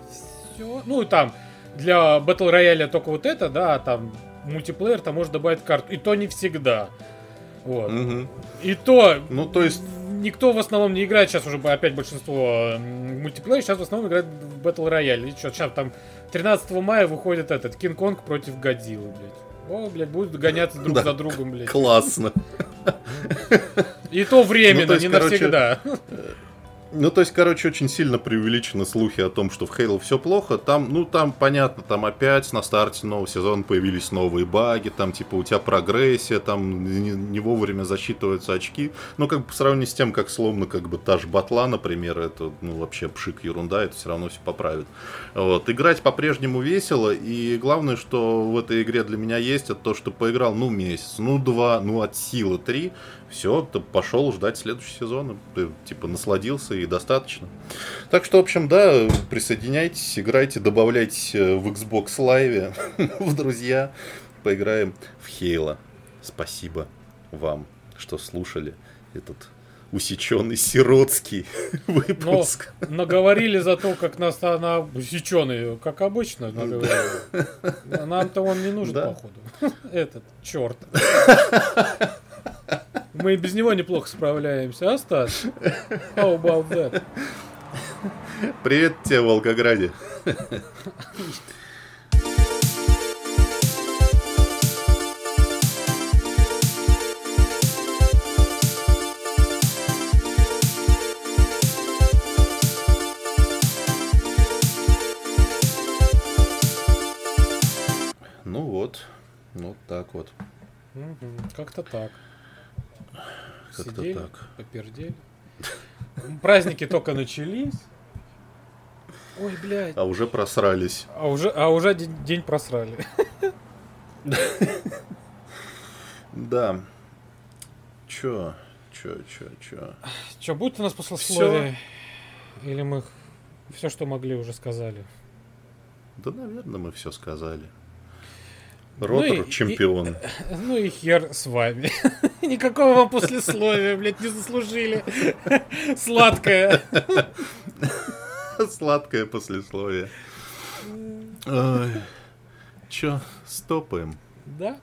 все. Ну и там для Battle Royale только вот это, да, там мультиплеер там может добавить карту. И то не всегда. Вот. Угу. И то... Ну, то есть... Никто в основном не играет, сейчас уже опять большинство мультиплеер, сейчас в основном играет в Battle Royale. И что, сейчас там 13 мая выходит этот Кинг-Конг против Годзиллы, блядь. О, блядь, будут гоняться друг да, за другом, блядь. Классно. И то временно, ну, то есть, не короче, навсегда. Ну, то есть, короче, очень сильно преувеличены слухи о том, что в Halo все плохо. Там, ну, там, понятно, там опять на старте нового сезона появились новые баги, там, типа, у тебя прогрессия, там не, не вовремя засчитываются очки. Ну, как бы по сравнению с тем, как словно, как бы, та же батла, например, это, ну, вообще пшик, ерунда, это все равно все поправит. Вот. Играть по-прежнему весело, и главное, что в этой игре для меня есть, это то, что поиграл, ну, месяц, ну, два, ну, от силы три, все, ты пошел ждать следующий сезон, ты, типа, насладился и достаточно. Так что, в общем, да, присоединяйтесь, играйте, добавляйтесь э, в Xbox Live, в друзья, поиграем в Хейла. Спасибо вам, что слушали этот усеченный сиротский выпуск. Но наговорили за то, как нас на усеченный, как обычно наговорили. Нам-то он не нужен, да. походу. Этот черт. Мы и без него неплохо справляемся, а, Стас? How about that? Привет тебе, Волгограде. вот. Вот так вот. Как-то так. Как-то Сидели, так. Попердели. Праздники только начались. Ой, блядь. А уже просрались. А уже, а уже день, день просрали. Да. Чё? Чё, чё, чё? Чё, будет у нас послесловие? Или мы все, что могли, уже сказали? Да, наверное, мы все сказали. Ротор ну чемпион. И, ну и хер с вами. Никакого вам послесловия, блядь, не заслужили. Сладкое. Сладкое послесловие. Ой. Чё, стопаем? Да.